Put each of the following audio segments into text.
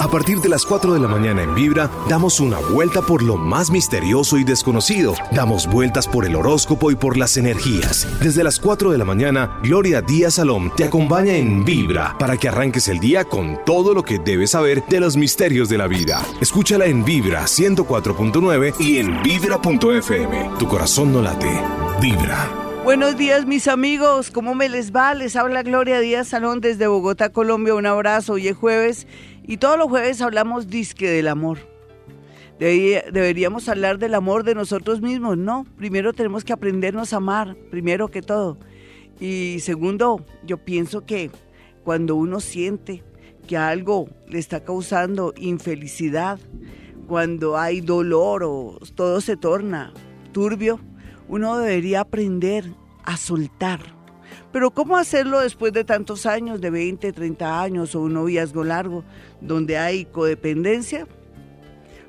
A partir de las 4 de la mañana en Vibra, damos una vuelta por lo más misterioso y desconocido. Damos vueltas por el horóscopo y por las energías. Desde las 4 de la mañana, Gloria Díaz Salom te acompaña en Vibra para que arranques el día con todo lo que debes saber de los misterios de la vida. Escúchala en Vibra 104.9 y en Vibra.fm. Tu corazón no late. Vibra. Buenos días mis amigos, ¿cómo me les va? Les habla Gloria Díaz Salón desde Bogotá, Colombia. Un abrazo, hoy es jueves y todos los jueves hablamos disque del amor. Deberíamos hablar del amor de nosotros mismos, ¿no? Primero tenemos que aprendernos a amar, primero que todo. Y segundo, yo pienso que cuando uno siente que algo le está causando infelicidad, cuando hay dolor o todo se torna turbio, uno debería aprender a soltar. Pero ¿cómo hacerlo después de tantos años, de 20, 30 años o un noviazgo largo, donde hay codependencia?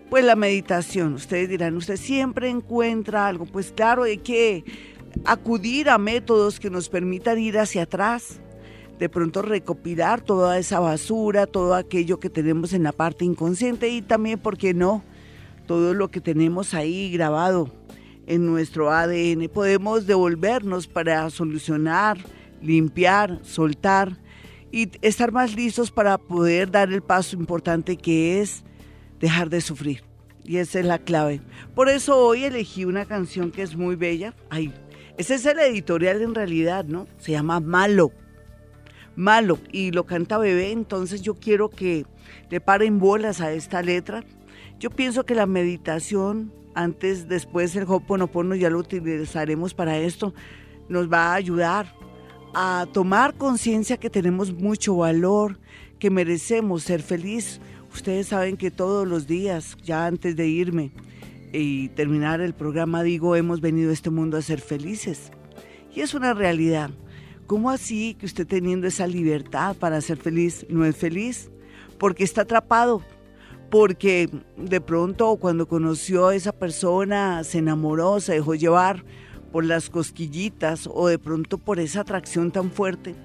Pues la meditación. Ustedes dirán, usted siempre encuentra algo. Pues claro, hay que acudir a métodos que nos permitan ir hacia atrás, de pronto recopilar toda esa basura, todo aquello que tenemos en la parte inconsciente y también, ¿por qué no? Todo lo que tenemos ahí grabado en nuestro ADN. Podemos devolvernos para solucionar, limpiar, soltar y estar más listos para poder dar el paso importante que es dejar de sufrir. Y esa es la clave. Por eso hoy elegí una canción que es muy bella. Ay, ese es el editorial en realidad, ¿no? Se llama Malo malo y lo canta bebé, entonces yo quiero que le paren bolas a esta letra. Yo pienso que la meditación, antes, después el Hoponopono ya lo utilizaremos para esto, nos va a ayudar a tomar conciencia que tenemos mucho valor, que merecemos ser feliz. Ustedes saben que todos los días, ya antes de irme y terminar el programa, digo, hemos venido a este mundo a ser felices. Y es una realidad. ¿Cómo así que usted teniendo esa libertad para ser feliz no es feliz? Porque está atrapado, porque de pronto cuando conoció a esa persona se enamoró, se dejó llevar por las cosquillitas o de pronto por esa atracción tan fuerte,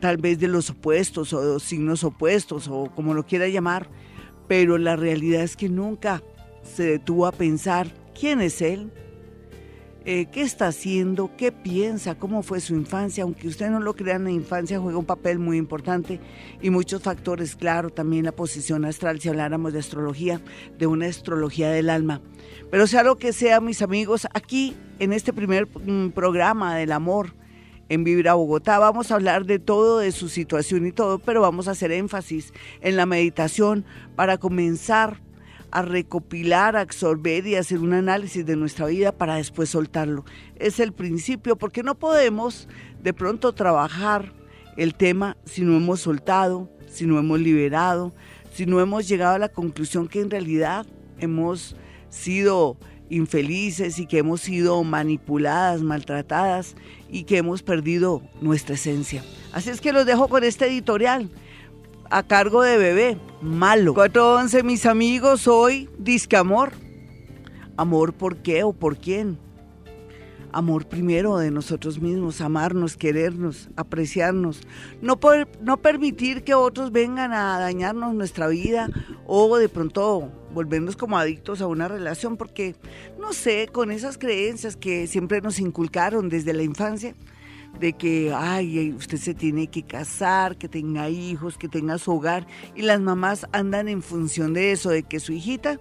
tal vez de los opuestos o de los signos opuestos o como lo quiera llamar, pero la realidad es que nunca se detuvo a pensar quién es él, eh, qué está haciendo, qué piensa, cómo fue su infancia, aunque usted no lo crea, la infancia juega un papel muy importante y muchos factores, claro, también la posición astral, si habláramos de astrología, de una astrología del alma. Pero sea lo que sea, mis amigos, aquí en este primer mm, programa del amor, en Vibra Bogotá. Vamos a hablar de todo, de su situación y todo, pero vamos a hacer énfasis en la meditación para comenzar a recopilar, a absorber y hacer un análisis de nuestra vida para después soltarlo. Es el principio, porque no podemos de pronto trabajar el tema si no hemos soltado, si no hemos liberado, si no hemos llegado a la conclusión que en realidad hemos sido infelices y que hemos sido manipuladas, maltratadas y que hemos perdido nuestra esencia. Así es que los dejo con este editorial a cargo de bebé. Malo. 411, mis amigos, hoy disque amor. ¿Amor por qué o por quién? Amor primero de nosotros mismos, amarnos, querernos, apreciarnos. No, no permitir que otros vengan a dañarnos nuestra vida o de pronto volvernos como adictos a una relación, porque, no sé, con esas creencias que siempre nos inculcaron desde la infancia, de que, ay, usted se tiene que casar, que tenga hijos, que tenga su hogar, y las mamás andan en función de eso, de que su hijita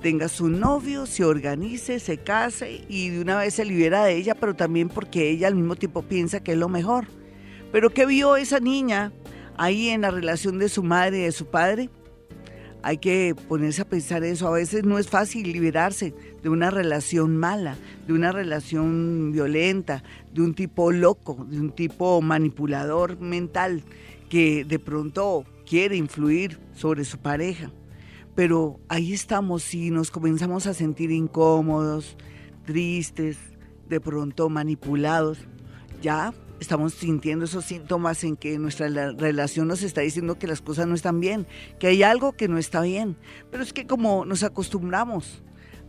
tenga su novio, se organice, se case y de una vez se libera de ella, pero también porque ella al mismo tiempo piensa que es lo mejor. Pero ¿qué vio esa niña ahí en la relación de su madre y de su padre? Hay que ponerse a pensar eso. A veces no es fácil liberarse de una relación mala, de una relación violenta, de un tipo loco, de un tipo manipulador mental que de pronto quiere influir sobre su pareja. Pero ahí estamos si nos comenzamos a sentir incómodos, tristes, de pronto manipulados. Ya estamos sintiendo esos síntomas en que nuestra relación nos está diciendo que las cosas no están bien, que hay algo que no está bien. Pero es que como nos acostumbramos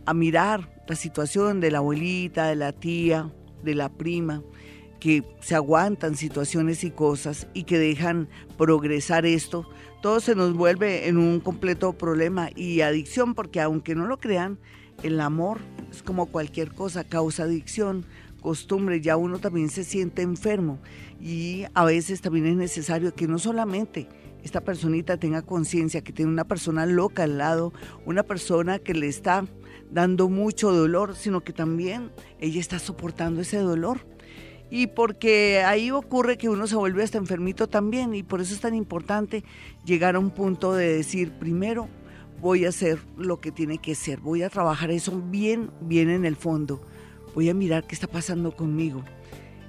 a mirar la situación de la abuelita, de la tía, de la prima, que se aguantan situaciones y cosas y que dejan progresar esto, todo se nos vuelve en un completo problema y adicción, porque aunque no lo crean, el amor es como cualquier cosa, causa adicción, costumbre, ya uno también se siente enfermo y a veces también es necesario que no solamente esta personita tenga conciencia que tiene una persona loca al lado, una persona que le está dando mucho dolor, sino que también ella está soportando ese dolor. Y porque ahí ocurre que uno se vuelve hasta enfermito también y por eso es tan importante llegar a un punto de decir, primero voy a hacer lo que tiene que ser, voy a trabajar eso bien, bien en el fondo, voy a mirar qué está pasando conmigo.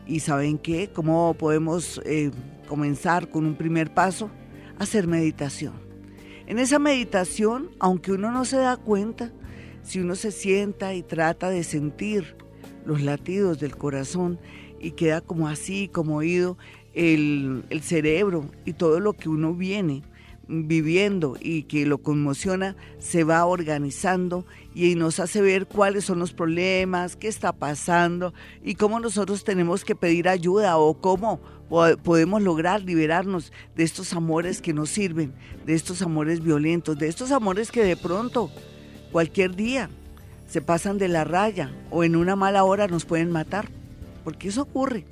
Y saben qué, cómo podemos eh, comenzar con un primer paso, hacer meditación. En esa meditación, aunque uno no se da cuenta, si uno se sienta y trata de sentir los latidos del corazón y queda como así, como oído, el, el cerebro y todo lo que uno viene viviendo y que lo conmociona, se va organizando y nos hace ver cuáles son los problemas, qué está pasando y cómo nosotros tenemos que pedir ayuda o cómo podemos lograr liberarnos de estos amores que nos sirven, de estos amores violentos, de estos amores que de pronto cualquier día se pasan de la raya o en una mala hora nos pueden matar, porque eso ocurre.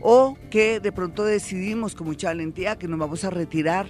O que de pronto decidimos con mucha valentía que nos vamos a retirar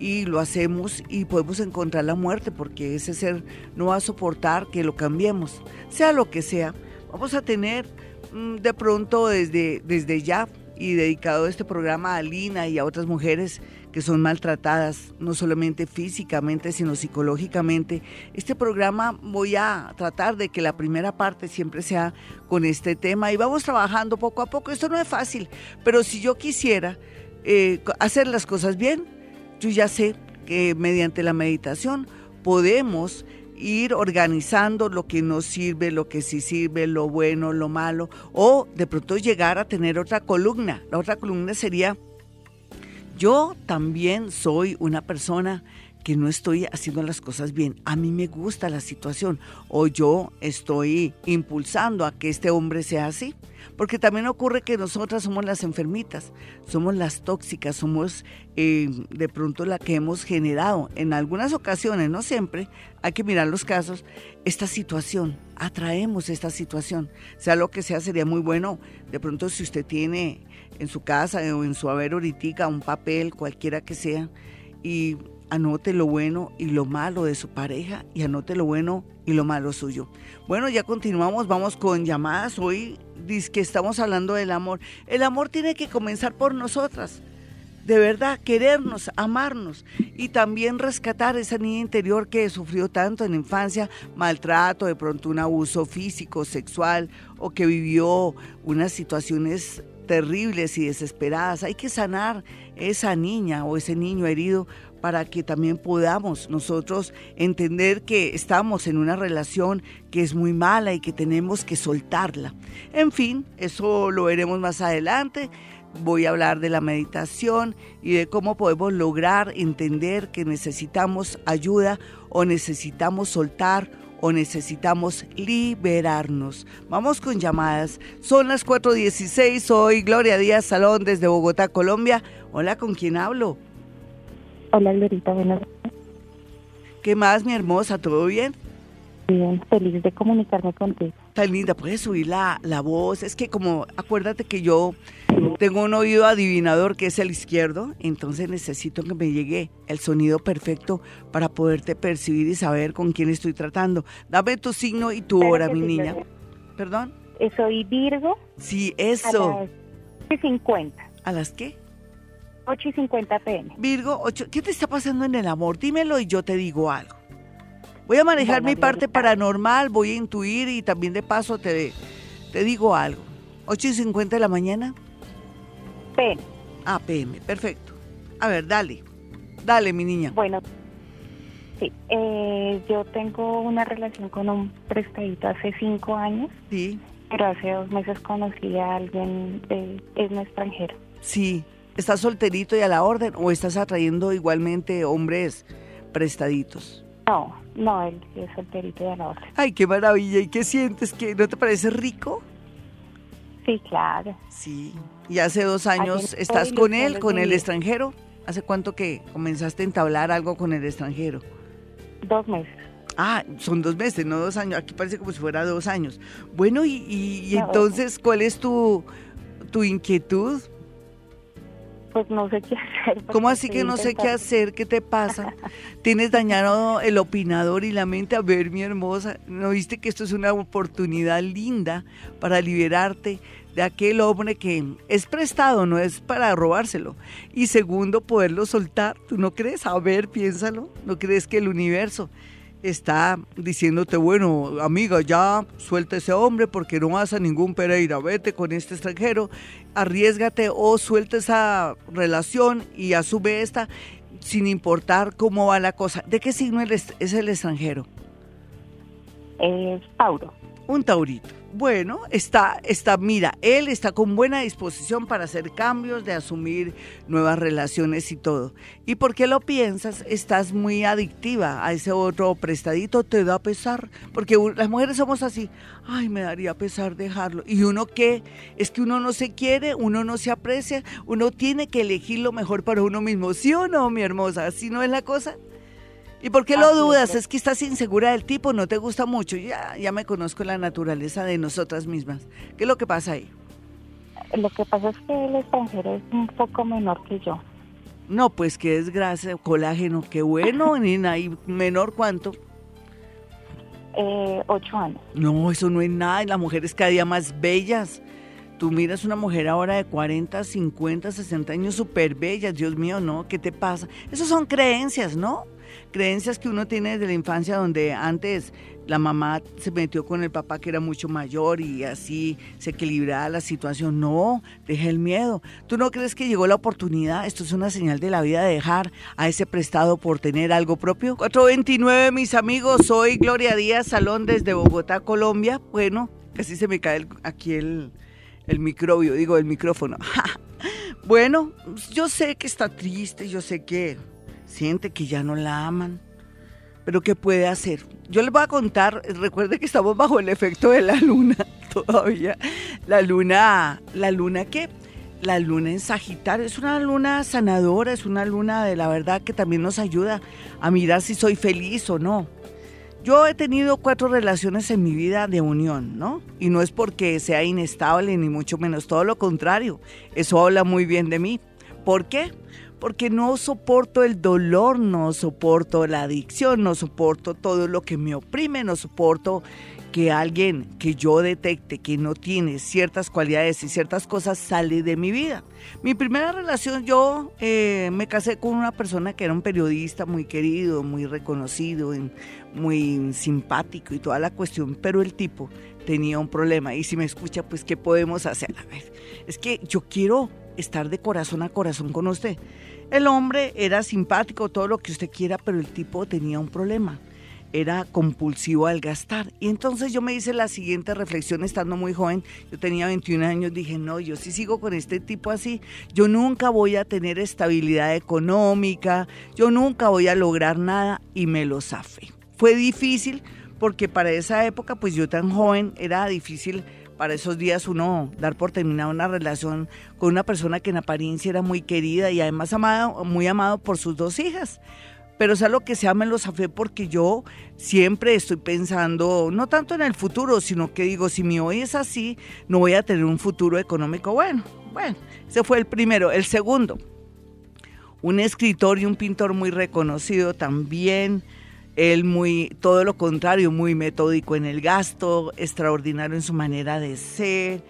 y lo hacemos y podemos encontrar la muerte porque ese ser no va a soportar que lo cambiemos, sea lo que sea. Vamos a tener mm, de pronto desde, desde ya y dedicado este programa a Lina y a otras mujeres que son maltratadas, no solamente físicamente, sino psicológicamente. Este programa voy a tratar de que la primera parte siempre sea con este tema y vamos trabajando poco a poco. Esto no es fácil, pero si yo quisiera eh, hacer las cosas bien, yo ya sé que mediante la meditación podemos ir organizando lo que nos sirve, lo que sí sirve, lo bueno, lo malo, o de pronto llegar a tener otra columna. La otra columna sería yo también soy una persona que no estoy haciendo las cosas bien. A mí me gusta la situación o yo estoy impulsando a que este hombre sea así. Porque también ocurre que nosotras somos las enfermitas, somos las tóxicas, somos eh, de pronto la que hemos generado en algunas ocasiones, no siempre, hay que mirar los casos, esta situación, atraemos esta situación. Sea lo que sea, sería muy bueno. De pronto si usted tiene en su casa o en su haber ahorita un papel, cualquiera que sea, y anote lo bueno y lo malo de su pareja y anote lo bueno y lo malo suyo. Bueno, ya continuamos, vamos con llamadas. Hoy dice que estamos hablando del amor. El amor tiene que comenzar por nosotras. De verdad, querernos, amarnos y también rescatar esa niña interior que sufrió tanto en la infancia, maltrato, de pronto un abuso físico, sexual o que vivió unas situaciones terribles y desesperadas. Hay que sanar esa niña o ese niño herido para que también podamos nosotros entender que estamos en una relación que es muy mala y que tenemos que soltarla. En fin, eso lo veremos más adelante. Voy a hablar de la meditación y de cómo podemos lograr entender que necesitamos ayuda o necesitamos soltar o necesitamos liberarnos. Vamos con llamadas. Son las 4.16. Soy Gloria Díaz Salón desde Bogotá, Colombia. Hola, ¿con quién hablo? Hola, Glorita, buenas ¿Qué más, mi hermosa? ¿Todo bien? Bien, feliz de comunicarme contigo. Tan linda, puedes subir la, la voz. Es que como, acuérdate que yo tengo un oído adivinador que es el izquierdo, entonces necesito que me llegue el sonido perfecto para poderte percibir y saber con quién estoy tratando. Dame tu signo y tu hora, mi niña. ¿Perdón? Eh, soy Virgo. Sí, eso. A las 8.50. ¿A las qué? 8 y 50 pm. Virgo, 8, ¿qué te está pasando en el amor? Dímelo y yo te digo algo. Voy a manejar mi parte paranormal, voy a intuir y también de paso te, te digo algo. 8 y 50 de la mañana. PM. Ah, PM, perfecto. A ver, dale. Dale, mi niña. Bueno, sí. Eh, yo tengo una relación con un prestadito hace cinco años. Sí. Pero hace dos meses conocí a alguien de es un extranjero. Sí. ¿Estás solterito y a la orden o estás atrayendo igualmente hombres prestaditos? No, no, él es solterito y a la orden. Ay, qué maravilla. ¿Y qué sientes? ¿Que no te parece rico? Sí, claro. Sí. ¿Y hace dos años estás con él, con el extranjero? ¿Hace cuánto que comenzaste a entablar algo con el extranjero? Dos meses. Ah, son dos meses, no dos años. Aquí parece como si fuera dos años. Bueno, y, entonces, ¿cuál es tu, tu inquietud? Pues no sé qué hacer. ¿Cómo así que no sé qué hacer? ¿Qué te pasa? Tienes dañado el opinador y la mente. A ver, mi hermosa, ¿no viste que esto es una oportunidad linda para liberarte de aquel hombre que es prestado, no es para robárselo? Y segundo, poderlo soltar. ¿Tú no crees? A ver, piénsalo. ¿No crees que el universo está diciéndote, bueno, amiga, ya suelta ese hombre porque no vas a ningún Pereira, vete con este extranjero, arriesgate o suelta esa relación y asume esta sin importar cómo va la cosa. ¿De qué signo es el extranjero? Es Tauro. Un taurito. Bueno, está, está, mira, él está con buena disposición para hacer cambios, de asumir nuevas relaciones y todo. ¿Y por qué lo piensas? Estás muy adictiva a ese otro prestadito, te da pesar, porque las mujeres somos así, ay, me daría pesar dejarlo. ¿Y uno qué? Es que uno no se quiere, uno no se aprecia, uno tiene que elegir lo mejor para uno mismo, ¿sí o no, mi hermosa? ¿Así no es la cosa? ¿Y por qué lo dudas? Es que estás insegura del tipo, no te gusta mucho. Ya, ya me conozco la naturaleza de nosotras mismas. ¿Qué es lo que pasa ahí? Lo que pasa es que el extranjero es un poco menor que yo. No, pues qué desgracia, colágeno, qué bueno, Nina. ¿Y menor cuánto? Eh, ocho años. No, eso no es nada. Y las mujeres cada día más bellas. Tú miras una mujer ahora de 40, 50, 60 años súper bella. Dios mío, ¿no? ¿Qué te pasa? Esas son creencias, ¿no? Creencias que uno tiene desde la infancia donde antes la mamá se metió con el papá que era mucho mayor y así se equilibraba la situación. No, deja el miedo. ¿Tú no crees que llegó la oportunidad? Esto es una señal de la vida de dejar a ese prestado por tener algo propio. 429, mis amigos, soy Gloria Díaz Salón desde Bogotá, Colombia. Bueno, casi se me cae aquí el, el microbio, digo, el micrófono. bueno, yo sé que está triste, yo sé que siente que ya no la aman. Pero ¿qué puede hacer? Yo les voy a contar, recuerde que estamos bajo el efecto de la luna todavía. La luna, la luna que la luna en Sagitario es una luna sanadora, es una luna de la verdad que también nos ayuda a mirar si soy feliz o no. Yo he tenido cuatro relaciones en mi vida de unión, ¿no? Y no es porque sea inestable, ni mucho menos, todo lo contrario. Eso habla muy bien de mí. ¿Por qué? Porque no soporto el dolor, no soporto la adicción, no soporto todo lo que me oprime, no soporto que alguien que yo detecte que no tiene ciertas cualidades y ciertas cosas sale de mi vida. Mi primera relación, yo eh, me casé con una persona que era un periodista muy querido, muy reconocido, muy simpático y toda la cuestión, pero el tipo tenía un problema y si me escucha, pues ¿qué podemos hacer? A ver, es que yo quiero estar de corazón a corazón con usted. El hombre era simpático, todo lo que usted quiera, pero el tipo tenía un problema. Era compulsivo al gastar. Y entonces yo me hice la siguiente reflexión estando muy joven. Yo tenía 21 años, dije, no, yo si sigo con este tipo así, yo nunca voy a tener estabilidad económica, yo nunca voy a lograr nada y me lo zafé. Fue difícil porque para esa época, pues yo tan joven, era difícil para esos días uno dar por terminada una relación con una persona que en apariencia era muy querida y además amado, muy amado por sus dos hijas. Pero sea lo que sea, me lo zafé porque yo siempre estoy pensando, no tanto en el futuro, sino que digo, si mi hoy es así, no voy a tener un futuro económico bueno. Bueno, ese fue el primero. El segundo, un escritor y un pintor muy reconocido también, él muy, todo lo contrario, muy metódico en el gasto, extraordinario en su manera de ser,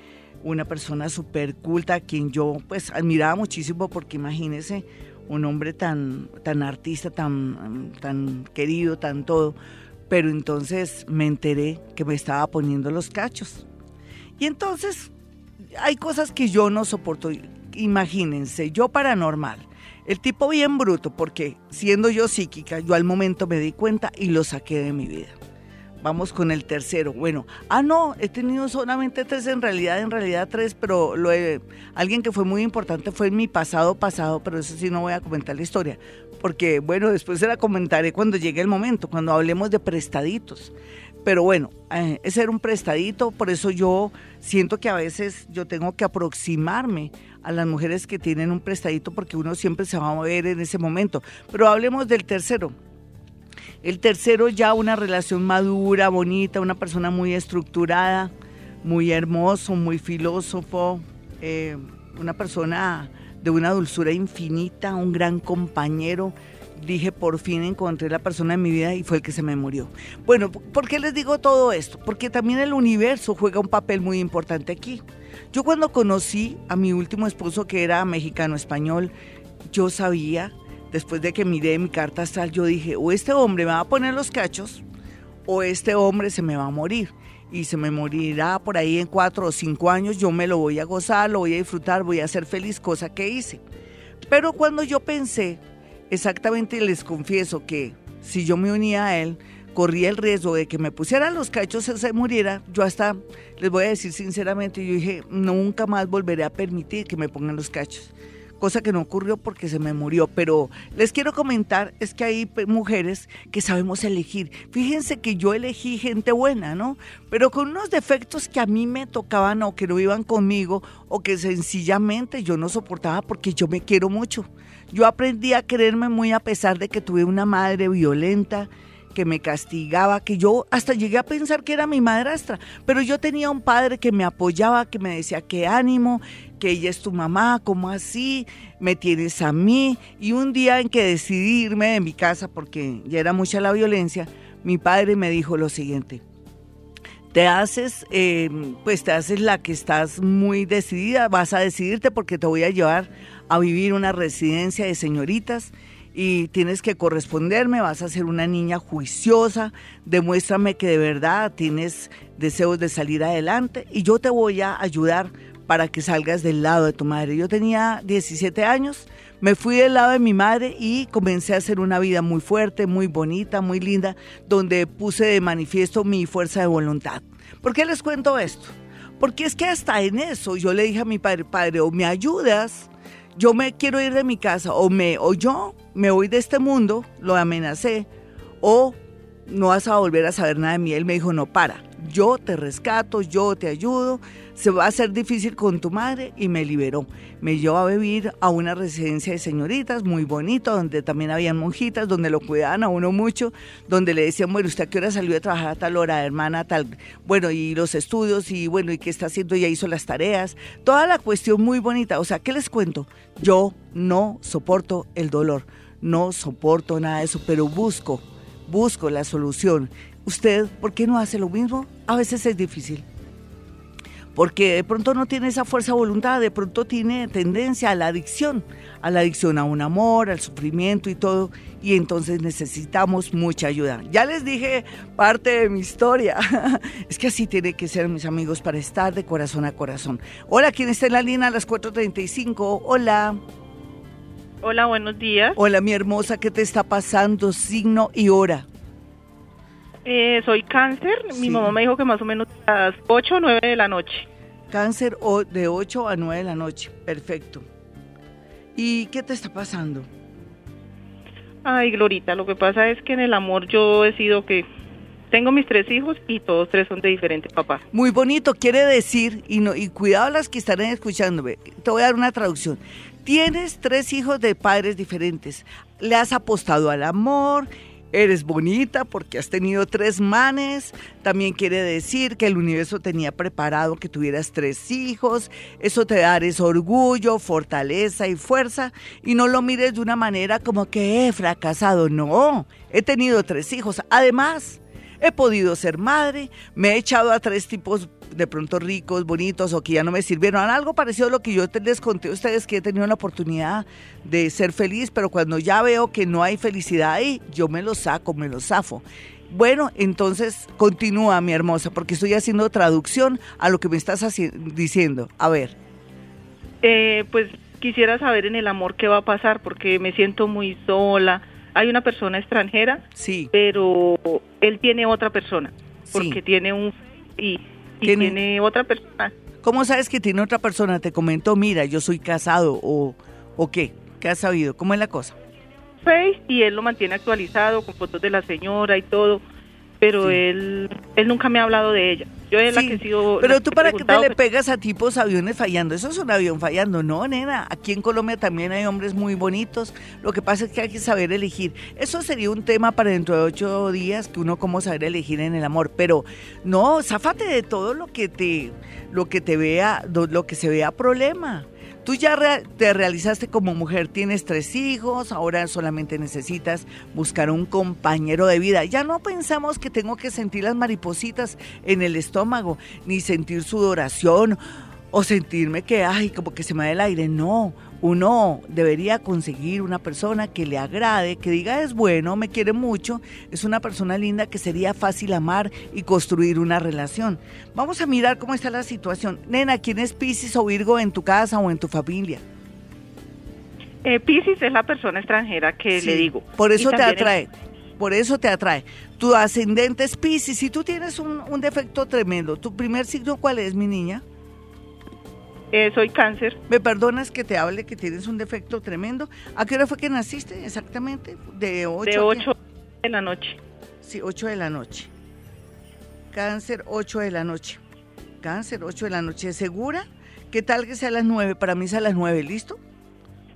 una persona súper culta, a quien yo pues admiraba muchísimo porque imagínese un hombre tan, tan artista, tan, tan querido, tan todo. Pero entonces me enteré que me estaba poniendo los cachos. Y entonces hay cosas que yo no soporto. Imagínense, yo paranormal el tipo bien bruto, porque siendo yo psíquica, yo al momento me di cuenta y lo saqué de mi vida. Vamos con el tercero. Bueno, ah, no, he tenido solamente tres en realidad, en realidad tres, pero lo alguien que fue muy importante fue en mi pasado pasado, pero eso sí no voy a comentar la historia, porque bueno, después se la comentaré cuando llegue el momento, cuando hablemos de prestaditos. Pero bueno, eh, ese era un prestadito, por eso yo siento que a veces yo tengo que aproximarme a las mujeres que tienen un prestadito porque uno siempre se va a mover en ese momento. Pero hablemos del tercero. El tercero ya una relación madura, bonita, una persona muy estructurada, muy hermoso, muy filósofo, eh, una persona de una dulzura infinita, un gran compañero, dije, por fin encontré la persona en mi vida y fue el que se me murió. Bueno, ¿por qué les digo todo esto? Porque también el universo juega un papel muy importante aquí. Yo cuando conocí a mi último esposo, que era mexicano-español, yo sabía, después de que miré mi carta astral, yo dije, o este hombre me va a poner los cachos, o este hombre se me va a morir. Y se me morirá por ahí en cuatro o cinco años, yo me lo voy a gozar, lo voy a disfrutar, voy a ser feliz, cosa que hice. Pero cuando yo pensé exactamente les confieso que si yo me unía a él, corría el riesgo de que me pusieran los cachos y se muriera. Yo hasta, les voy a decir sinceramente, yo dije, nunca más volveré a permitir que me pongan los cachos. Cosa que no ocurrió porque se me murió. Pero les quiero comentar, es que hay mujeres que sabemos elegir. Fíjense que yo elegí gente buena, ¿no? Pero con unos defectos que a mí me tocaban o que no iban conmigo o que sencillamente yo no soportaba porque yo me quiero mucho. Yo aprendí a quererme muy a pesar de que tuve una madre violenta, que me castigaba, que yo hasta llegué a pensar que era mi madrastra, pero yo tenía un padre que me apoyaba, que me decía que ánimo, que ella es tu mamá, ¿cómo así? Me tienes a mí. Y un día en que decidí irme de mi casa porque ya era mucha la violencia, mi padre me dijo lo siguiente. Te haces, eh, pues te haces la que estás muy decidida, vas a decidirte porque te voy a llevar a vivir una residencia de señoritas y tienes que corresponderme, vas a ser una niña juiciosa, demuéstrame que de verdad tienes deseos de salir adelante y yo te voy a ayudar para que salgas del lado de tu madre. Yo tenía 17 años, me fui del lado de mi madre y comencé a hacer una vida muy fuerte, muy bonita, muy linda, donde puse de manifiesto mi fuerza de voluntad. ¿Por qué les cuento esto? Porque es que hasta en eso yo le dije a mi padre, padre, o me ayudas yo me quiero ir de mi casa o, me, o yo me voy de este mundo, lo amenacé, o no vas a volver a saber nada de mí. Él me dijo, no, para, yo te rescato, yo te ayudo, se va a hacer difícil con tu madre y me liberó. Me llevó a vivir a una residencia de señoritas muy bonito, donde también habían monjitas, donde lo cuidaban a uno mucho, donde le decían, bueno, ¿usted a qué hora salió de trabajar a tal hora, hermana, tal? Bueno, y los estudios, y bueno, ¿y qué está haciendo? Ya hizo las tareas, toda la cuestión muy bonita. O sea, ¿qué les cuento? Yo no soporto el dolor, no soporto nada de eso, pero busco, busco la solución. ¿Usted por qué no hace lo mismo? A veces es difícil porque de pronto no tiene esa fuerza de voluntad, de pronto tiene tendencia a la adicción, a la adicción a un amor, al sufrimiento y todo, y entonces necesitamos mucha ayuda. Ya les dije parte de mi historia, es que así tiene que ser mis amigos para estar de corazón a corazón. Hola, ¿quién está en la línea a las 4.35? Hola. Hola, buenos días. Hola, mi hermosa, ¿qué te está pasando? Signo y hora. Eh, soy cáncer. Mi mamá me dijo que más o menos a las 8 o 9 de la noche. Cáncer de 8 a 9 de la noche. Perfecto. ¿Y qué te está pasando? Ay, Glorita, lo que pasa es que en el amor yo he sido que tengo mis tres hijos y todos tres son de diferentes papás. Muy bonito, quiere decir, y, no, y cuidado las que estarán escuchándome, te voy a dar una traducción. Tienes tres hijos de padres diferentes. Le has apostado al amor, Eres bonita porque has tenido tres manes. También quiere decir que el universo tenía preparado que tuvieras tres hijos. Eso te da ese orgullo, fortaleza y fuerza. Y no lo mires de una manera como que he fracasado. No, he tenido tres hijos. Además, he podido ser madre. Me he echado a tres tipos de pronto ricos, bonitos o que ya no me sirvieron. Algo parecido a lo que yo les conté a ustedes que he tenido la oportunidad de ser feliz, pero cuando ya veo que no hay felicidad ahí, yo me lo saco, me lo zafo. Bueno, entonces continúa, mi hermosa, porque estoy haciendo traducción a lo que me estás diciendo. A ver. Eh, pues quisiera saber en el amor qué va a pasar, porque me siento muy sola. Hay una persona extranjera, sí. pero él tiene otra persona, porque tiene un y tiene, otra persona. ¿Cómo sabes que tiene otra persona? Te comentó, mira, yo soy casado o, o qué, ¿qué has sabido? ¿Cómo es la cosa? Face y él lo mantiene actualizado con fotos de la señora y todo, pero él, él nunca me ha hablado de ella. Yo es la que he sido... Pero tú para qué te le pero- pegas a tipos aviones fallando. Eso es un avión fallando, no, nena. Aquí en Colombia también hay hombres muy bonitos. Lo que pasa es que hay que saber elegir. Eso sería un tema para dentro de ocho días, que uno cómo saber elegir en el amor. Pero no, zafate de todo lo que te, lo que te vea, lo que se vea problema. Tú ya te realizaste como mujer, tienes tres hijos, ahora solamente necesitas buscar un compañero de vida. Ya no pensamos que tengo que sentir las maripositas en el estómago, ni sentir sudoración o sentirme que, ay, como que se me da el aire. No, uno debería conseguir una persona que le agrade, que diga es bueno, me quiere mucho, es una persona linda que sería fácil amar y construir una relación. Vamos a mirar cómo está la situación. Nena, ¿quién es Piscis o Virgo en tu casa o en tu familia? Eh, Piscis es la persona extranjera que Sí, le digo. Por Y eso te atrae. Por eso te atrae. Tu ascendente es Piscis. Si tú tienes un, un defecto tremendo, ¿tu primer signo cuál es, mi niña? Eh, soy cáncer. ¿Me perdonas que te hable que tienes un defecto tremendo? ¿A qué hora fue que naciste exactamente? ¿De 8 de 8 de la noche. Sí, 8 de la noche. Cáncer, 8 de la noche. Cáncer, 8 de la noche. ¿Segura? ¿Qué tal que sea a las 9? Para mí es a las 9, ¿listo?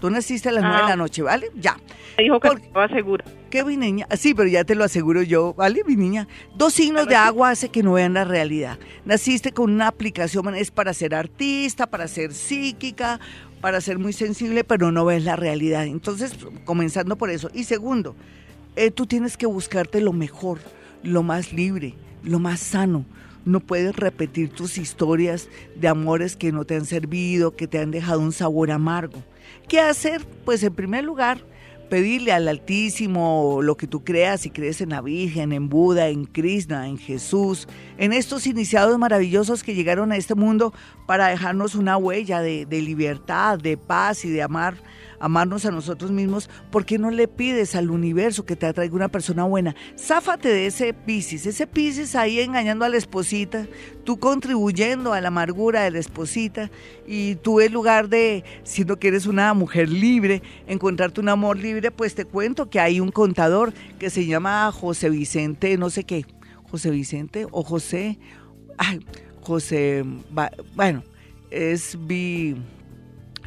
Tú naciste a las 9 de Ah. la noche, ¿vale? Ya. Me dijo que Por- estaba segura. ¿Qué, mi niña? Sí, pero ya te lo aseguro yo, ¿vale, mi niña? Dos signos de agua hace que no vean la realidad. Naciste con una aplicación, es para ser artista, para ser psíquica, para ser muy sensible, pero no ves la realidad. Entonces, comenzando por eso. Y segundo, eh, tú tienes que buscarte lo mejor, lo más libre, lo más sano. No puedes repetir tus historias de amores que no te han servido, que te han dejado un sabor amargo. ¿Qué hacer? Pues en primer lugar, pedirle al Altísimo lo que tú creas, si crees en la Virgen, en Buda, en Krishna, en Jesús, en estos iniciados maravillosos que llegaron a este mundo para dejarnos una huella de, de libertad, de paz y de amar, amarnos a nosotros mismos, ¿por qué no le pides al universo que te atraiga una persona buena? Záfate de ese Piscis, ese Piscis ahí engañando a la esposita, tú contribuyendo a la amargura de la esposita y tú en lugar de, siendo que eres una mujer libre, encontrarte un amor libre, pues te cuento que hay un contador que se llama José Vicente, no sé qué, José Vicente o José, ay, José, bueno, es vi...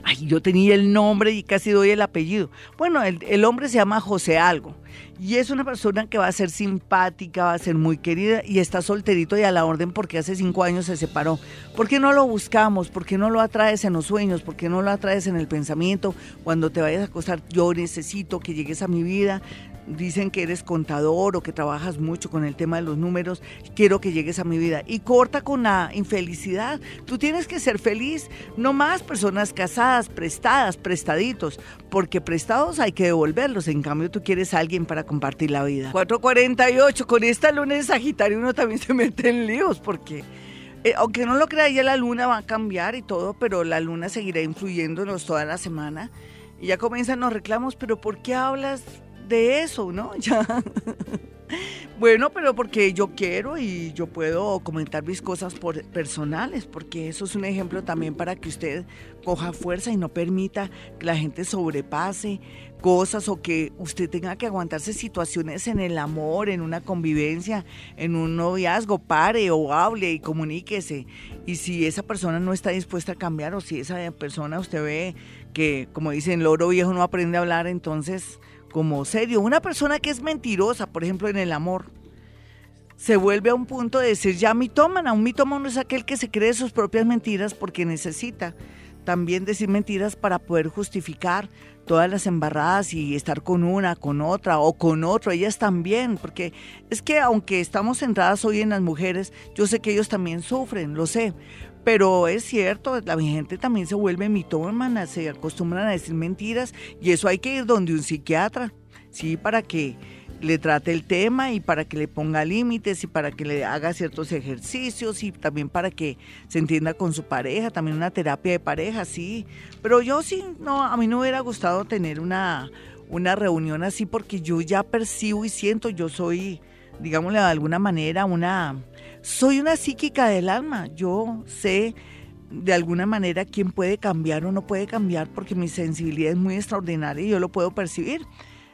Ay, yo tenía el nombre y casi doy el apellido. Bueno, el, hombre se llama José Algo y es una persona que va a ser simpática, va a ser muy querida y está solterito y a la orden porque hace cinco años se separó. ¿Por qué no lo buscamos? ¿Por qué no lo atraes en los sueños? ¿Por qué no lo atraes en el pensamiento? Cuando te vayas a acostar, yo necesito que llegues a mi vida. Dicen que eres contador o que trabajas mucho con el tema de los números. Quiero que llegues a mi vida. Y corta con la infelicidad. Tú tienes que ser feliz. No más personas casadas, prestadas, prestaditos. Porque prestados hay que devolverlos. En cambio, tú quieres a alguien para compartir la vida. 448. Con esta luna en Sagitario uno también se mete en líos. Porque eh, aunque no lo crea, ya la luna va a cambiar y todo, pero la luna seguirá influyéndonos toda la semana. Y ya comienzan los reclamos, pero ¿por qué hablas de eso, no? Ya. Bueno, pero porque yo quiero y yo puedo comentar mis cosas por- personales, porque eso es un ejemplo también para que usted coja fuerza y no permita que la gente sobrepase cosas o que usted tenga que aguantarse situaciones en el amor, en una convivencia, en un noviazgo, pare o hable y comuníquese. Y si esa persona no está dispuesta a cambiar o si esa persona usted ve que, como dicen, loro viejo no aprende a hablar, entonces como serio. Una persona que es mentirosa, por ejemplo, en el amor, se vuelve a un punto de decir ya mitómana. Un mitómano es aquel que se cree sus propias mentiras porque necesita también decir mentiras para poder justificar todas las embarradas y estar con una, con otra o con otro, ellas también, porque es que aunque estamos centradas hoy en las mujeres, yo sé que ellos también sufren, lo sé, pero es cierto, la gente también se vuelve mitómana, se acostumbran a decir mentiras y eso hay que ir donde un psiquiatra, sí, para que le trate el tema y para que le ponga límites y para que le haga ciertos ejercicios y también para que se entienda con su pareja, también una terapia de pareja, sí. Pero yo sí, no, a mí no hubiera gustado tener una, una reunión así porque yo ya percibo y siento, yo soy, digámosle de alguna manera, una, soy una psíquica del alma, yo sé de alguna manera quién puede cambiar o no puede cambiar porque mi sensibilidad es muy extraordinaria y yo lo puedo percibir.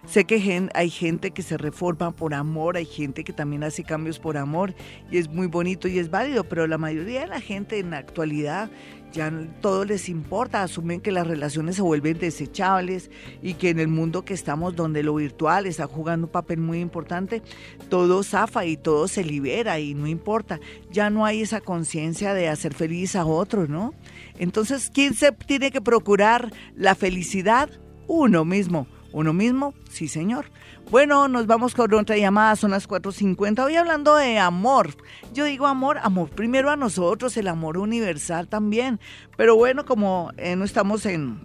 Sé que hay gente que se reforma por amor, hay gente que también hace cambios por amor y es muy bonito y es válido, pero la mayoría de la gente en la actualidad ya todo les importa, asumen que las relaciones se vuelven desechables y que en el mundo que estamos donde lo virtual está jugando un papel muy importante, todo zafa y todo se libera y no importa, ya no hay esa conciencia de hacer feliz a otro, ¿no? Entonces, ¿quién se tiene que procurar la felicidad? Uno mismo. Uno mismo, sí señor. Bueno, nos vamos con otra llamada, son las 4.50. Hoy hablando de amor. Yo digo amor, amor primero a nosotros, el amor universal también. Pero bueno, como eh, no estamos en,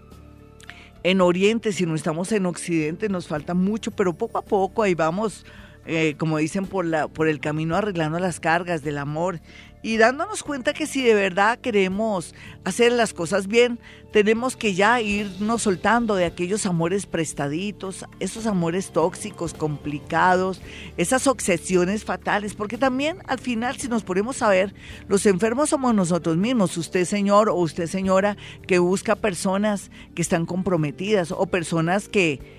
en Oriente, sino estamos en Occidente, nos falta mucho, pero poco a poco ahí vamos, eh, como dicen, por, la, por el camino arreglando las cargas del amor y dándonos cuenta que si de verdad queremos hacer las cosas bien, tenemos que ya irnos soltando de aquellos amores prestaditos, esos amores tóxicos, complicados, esas obsesiones fatales, porque también al final si nos ponemos a ver, los enfermos somos nosotros mismos, usted señor o usted señora que busca personas que están comprometidas o personas que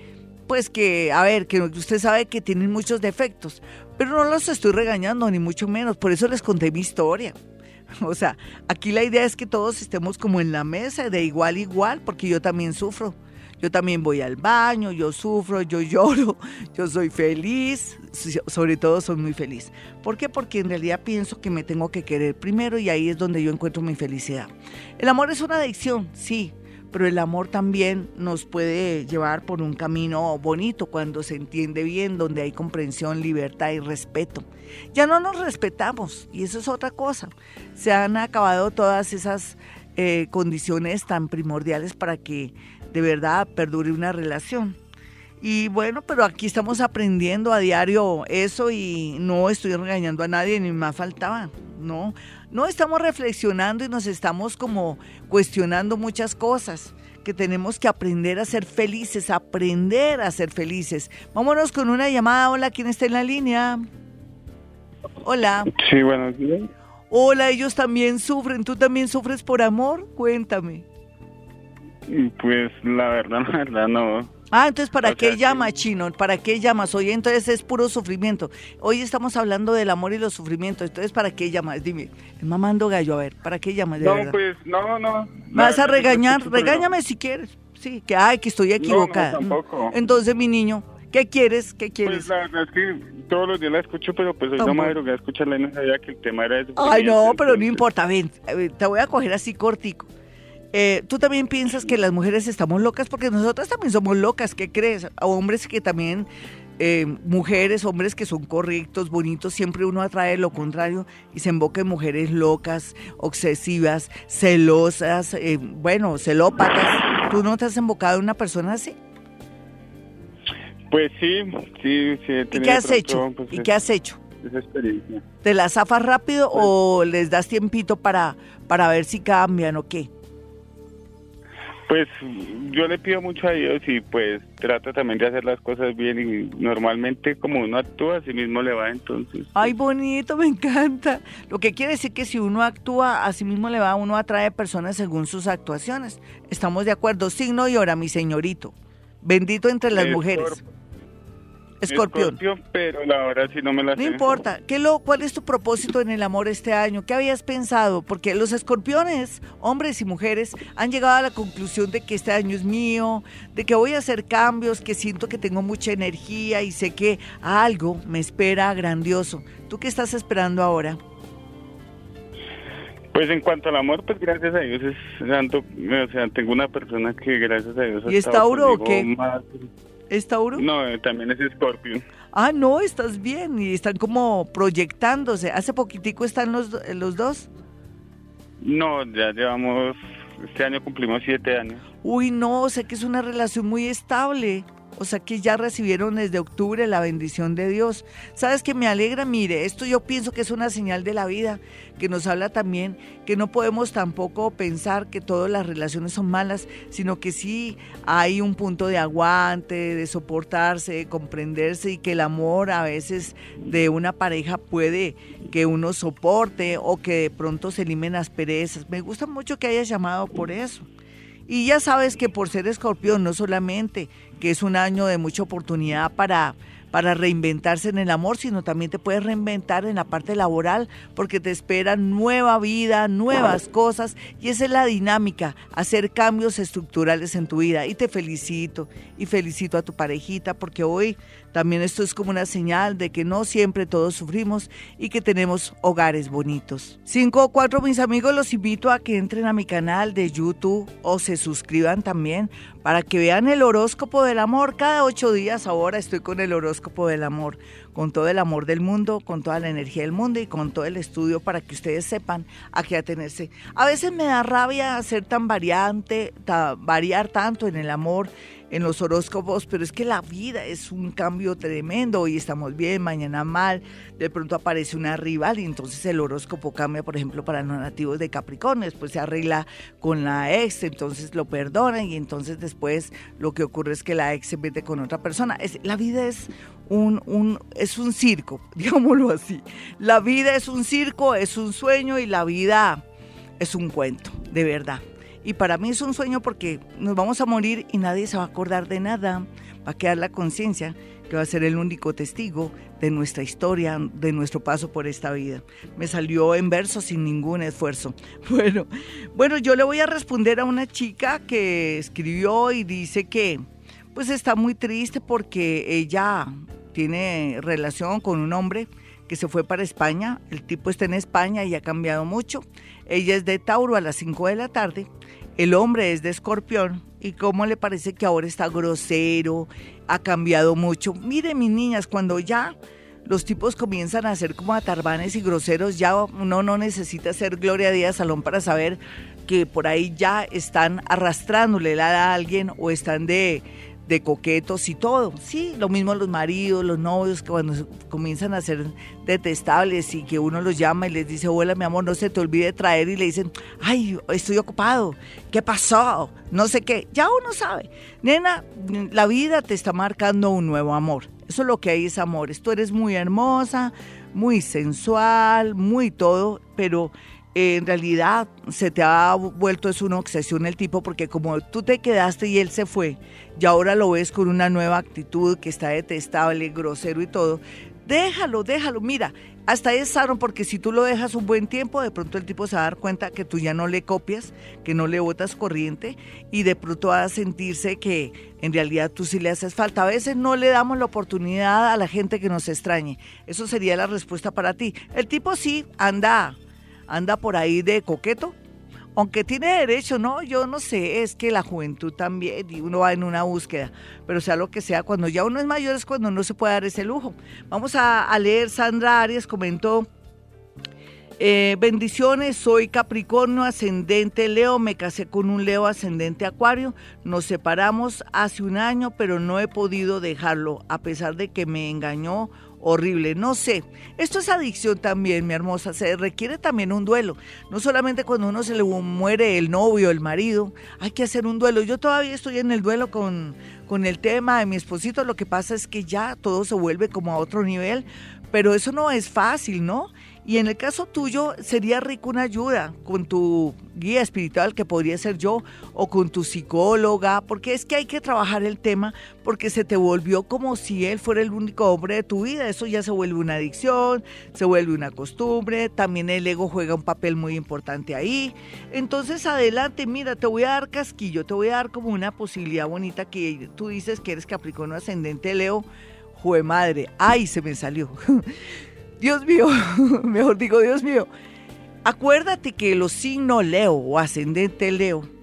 pues que, a ver, que usted sabe que tienen muchos defectos, pero no los estoy regañando, ni mucho menos, por eso les conté mi historia. O sea, aquí la idea es que todos estemos como en la mesa, de igual a igual, porque yo también sufro. Yo también voy al baño, yo sufro, yo lloro, yo soy feliz, sobre todo soy muy feliz. ¿Por qué? Porque en realidad pienso que me tengo que querer primero y ahí es donde yo encuentro mi felicidad. El amor es una adicción, sí, pero el amor también nos puede llevar por un camino bonito cuando se entiende bien, donde hay comprensión, libertad y respeto. Ya no nos respetamos y eso es otra cosa. Se han acabado todas esas eh, condiciones tan primordiales para que de verdad perdure una relación. Y bueno, pero aquí estamos aprendiendo a diario eso y no estoy regañando a nadie, ni más faltaba, ¿no? No estamos reflexionando y nos estamos como cuestionando muchas cosas que tenemos que aprender a ser felices, aprender a ser felices. Vámonos con una llamada. Hola, ¿quién está en la línea? Hola. Sí, buenos días. Hola, ellos también sufren. ¿Tú también sufres por amor? Cuéntame. Pues la verdad, la verdad no. Ah, entonces ¿para qué llama, Chino? ¿Para qué llamas? Hoy entonces es puro sufrimiento. Hoy estamos hablando del amor y los sufrimientos. Entonces, ¿para qué llamas? Dime, mamando gallo, a ver, ¿para qué llamas? no, pues, no, no. ¿Me vas a regañar? Regáñame si quieres. Sí, que, ay, que estoy equivocada. No, tampoco. Entonces, mi niño, ¿qué quieres? ¿Qué quieres? Pues la verdad es que todos los días la escucho, pero pues hoy no me a escucharla y no sabía que el tema era eso. Ay, no, pero no importa, ven, te voy a coger así cortico. Eh, ¿Tú también piensas que las mujeres estamos locas? Porque nosotras también somos locas, ¿qué crees? A hombres que también, eh, mujeres, hombres que son correctos, bonitos, siempre uno atrae lo contrario y se emboca en mujeres locas, obsesivas, celosas, eh, bueno, celópatas. ¿Tú no te has embocado en una persona así? Pues sí, sí, sí. ¿Y qué has hecho? Pues, ¿Y qué has hecho? Esa experiencia. ¿Te la zafas rápido o les das tiempito para, para ver si cambian o qué? Pues yo le pido mucho a Dios y pues trata también de hacer las cosas bien y normalmente como uno actúa, así mismo le va entonces. Ay, bonito, me encanta. Lo que quiere decir que si uno actúa, así mismo le va, uno atrae personas según sus actuaciones. Estamos de acuerdo. Signo y hora, mi señorito. Bendito entre las mujeres. Escorpión. pero la hora sí no me la No importa. ¿Qué lo, ¿Cuál es tu propósito en el amor este año? ¿Qué habías pensado? Porque los escorpiones, hombres y mujeres, han llegado a la conclusión de que este año es mío, de que voy a hacer cambios, que siento que tengo mucha energía y sé que algo me espera grandioso. ¿Tú qué estás esperando ahora? Pues en cuanto al amor, pues gracias a Dios es tanto, o sea, tengo una persona que gracias a Dios ¿Y es Tauro o qué? ¿Es Tauro? No, eh, también es Scorpio. Ah, no, estás bien. Y están como proyectándose. ¿Hace poquitico están los, los dos? No, ya llevamos, este año cumplimos siete años. Uy, no, sé que es una relación muy estable o sea que ya recibieron desde octubre la bendición de Dios. ¿Sabes que me alegra? Mire, esto yo pienso que es una señal de la vida, que nos habla también que no podemos tampoco pensar que todas las relaciones son malas, sino que sí hay un punto de aguante, de soportarse, de comprenderse y que el amor a veces de una pareja puede que uno soporte o que de pronto se eliminen asperezas. Me gusta mucho que hayas llamado por eso. Y ya sabes que por ser escorpión no solamente que es un año de mucha oportunidad para para reinventarse en el amor, sino también te puedes reinventar en la parte laboral porque te espera nueva vida, nuevas cosas y esa es la dinámica, hacer cambios estructurales en tu vida. Y te felicito y felicito a tu parejita porque hoy también esto es como una señal de que no siempre todos sufrimos y que tenemos hogares bonitos. Cinco o cuatro, mis amigos, los invito a que entren a mi canal de YouTube o se suscriban también para que vean el horóscopo del amor. Cada ocho días ahora estoy con el horóscopo del amor, con todo el amor del mundo, con toda la energía del mundo y con todo el estudio para que ustedes sepan a qué atenerse. A veces me da rabia ser tan variante, variar tanto en el amor en los horóscopos, pero es que la vida es un cambio tremendo. Hoy estamos bien, mañana mal, de pronto aparece una rival y entonces el horóscopo cambia, por ejemplo, para los nativos de Capricornio, después se arregla con la ex, entonces lo perdonan y entonces después lo que ocurre es que la ex se mete con otra persona. La vida es un, un, es un circo, digámoslo así. La vida es un circo, es un sueño y la vida es un cuento, de verdad. Y para mí es un sueño porque nos vamos a morir y nadie se va a acordar de nada. Va a quedar la conciencia que va a ser el único testigo de nuestra historia, de nuestro paso por esta vida. Me salió en verso sin ningún esfuerzo. Bueno, bueno, yo le voy a responder a una chica que escribió y dice que pues está muy triste porque ella tiene relación con un hombre que se fue para España. El tipo está en España y ha cambiado mucho. Ella es de Tauro a las 5 de la tarde el hombre es de escorpión y cómo le parece que ahora está grosero, ha cambiado mucho. Mire, mis niñas, cuando ya los tipos comienzan a ser como atarbanes y groseros, ya uno no necesita ser Gloria Díaz Salón para saber que por ahí ya están arrastrándole a alguien o están de, de coquetos y todo. Sí, lo mismo los maridos, los novios, que cuando comienzan a ser detestables y que uno los llama y les dice, hola mi amor, no se te olvide traer y le dicen, ay, estoy ocupado, ¿qué pasó? No sé qué, ya uno sabe. Nena, la vida te está marcando un nuevo amor. Eso es lo que hay es amor. Tú eres muy hermosa, muy sensual, muy todo, pero en realidad se te ha vuelto es una obsesión el tipo porque como tú te quedaste y él se fue y ahora lo ves con una nueva actitud que está detestable, grosero y todo, déjalo, déjalo, mira, hasta es sano porque si tú lo dejas un buen tiempo, de pronto el tipo se va a dar cuenta que tú ya no le copias, que no le botas corriente y de pronto va a sentirse que en realidad tú sí le haces falta. A veces no le damos la oportunidad a la gente que nos extrañe. Eso sería la respuesta para ti. El tipo sí anda anda por ahí de coqueto, aunque tiene derecho, ¿no? Yo no sé, es que la juventud también, y uno va en una búsqueda, pero sea lo que sea, cuando ya uno es mayor es cuando no se puede dar ese lujo. Vamos a, leer, Sandra Arias comentó, eh, bendiciones, soy Capricornio ascendente Leo, me casé con un Leo ascendente Acuario, nos separamos hace un año, pero no he podido dejarlo, a pesar de que me engañó horrible. No sé, esto es adicción también, mi hermosa, se requiere también un duelo. No solamente cuando uno se le muere el novio, el marido, hay que hacer un duelo. Yo todavía estoy en el duelo con, con el tema de mi esposito, lo que pasa es que ya todo se vuelve como a otro nivel, pero eso no es fácil, ¿no? Y en el caso tuyo, sería rico una ayuda con tu guía espiritual, que podría ser yo, o con tu psicóloga, porque es que hay que trabajar el tema, porque se te volvió como si él fuera el único hombre de tu vida. Eso ya se vuelve una adicción, se vuelve una costumbre, también el ego juega un papel muy importante ahí. Entonces, adelante, mira, te voy a dar casquillo, te voy a dar como una posibilidad bonita que tú dices que eres Capricornio ascendente Leo. Jue madre, ay, se me salió. Dios mío, mejor digo, Dios mío, acuérdate que los signos Leo o ascendente Leo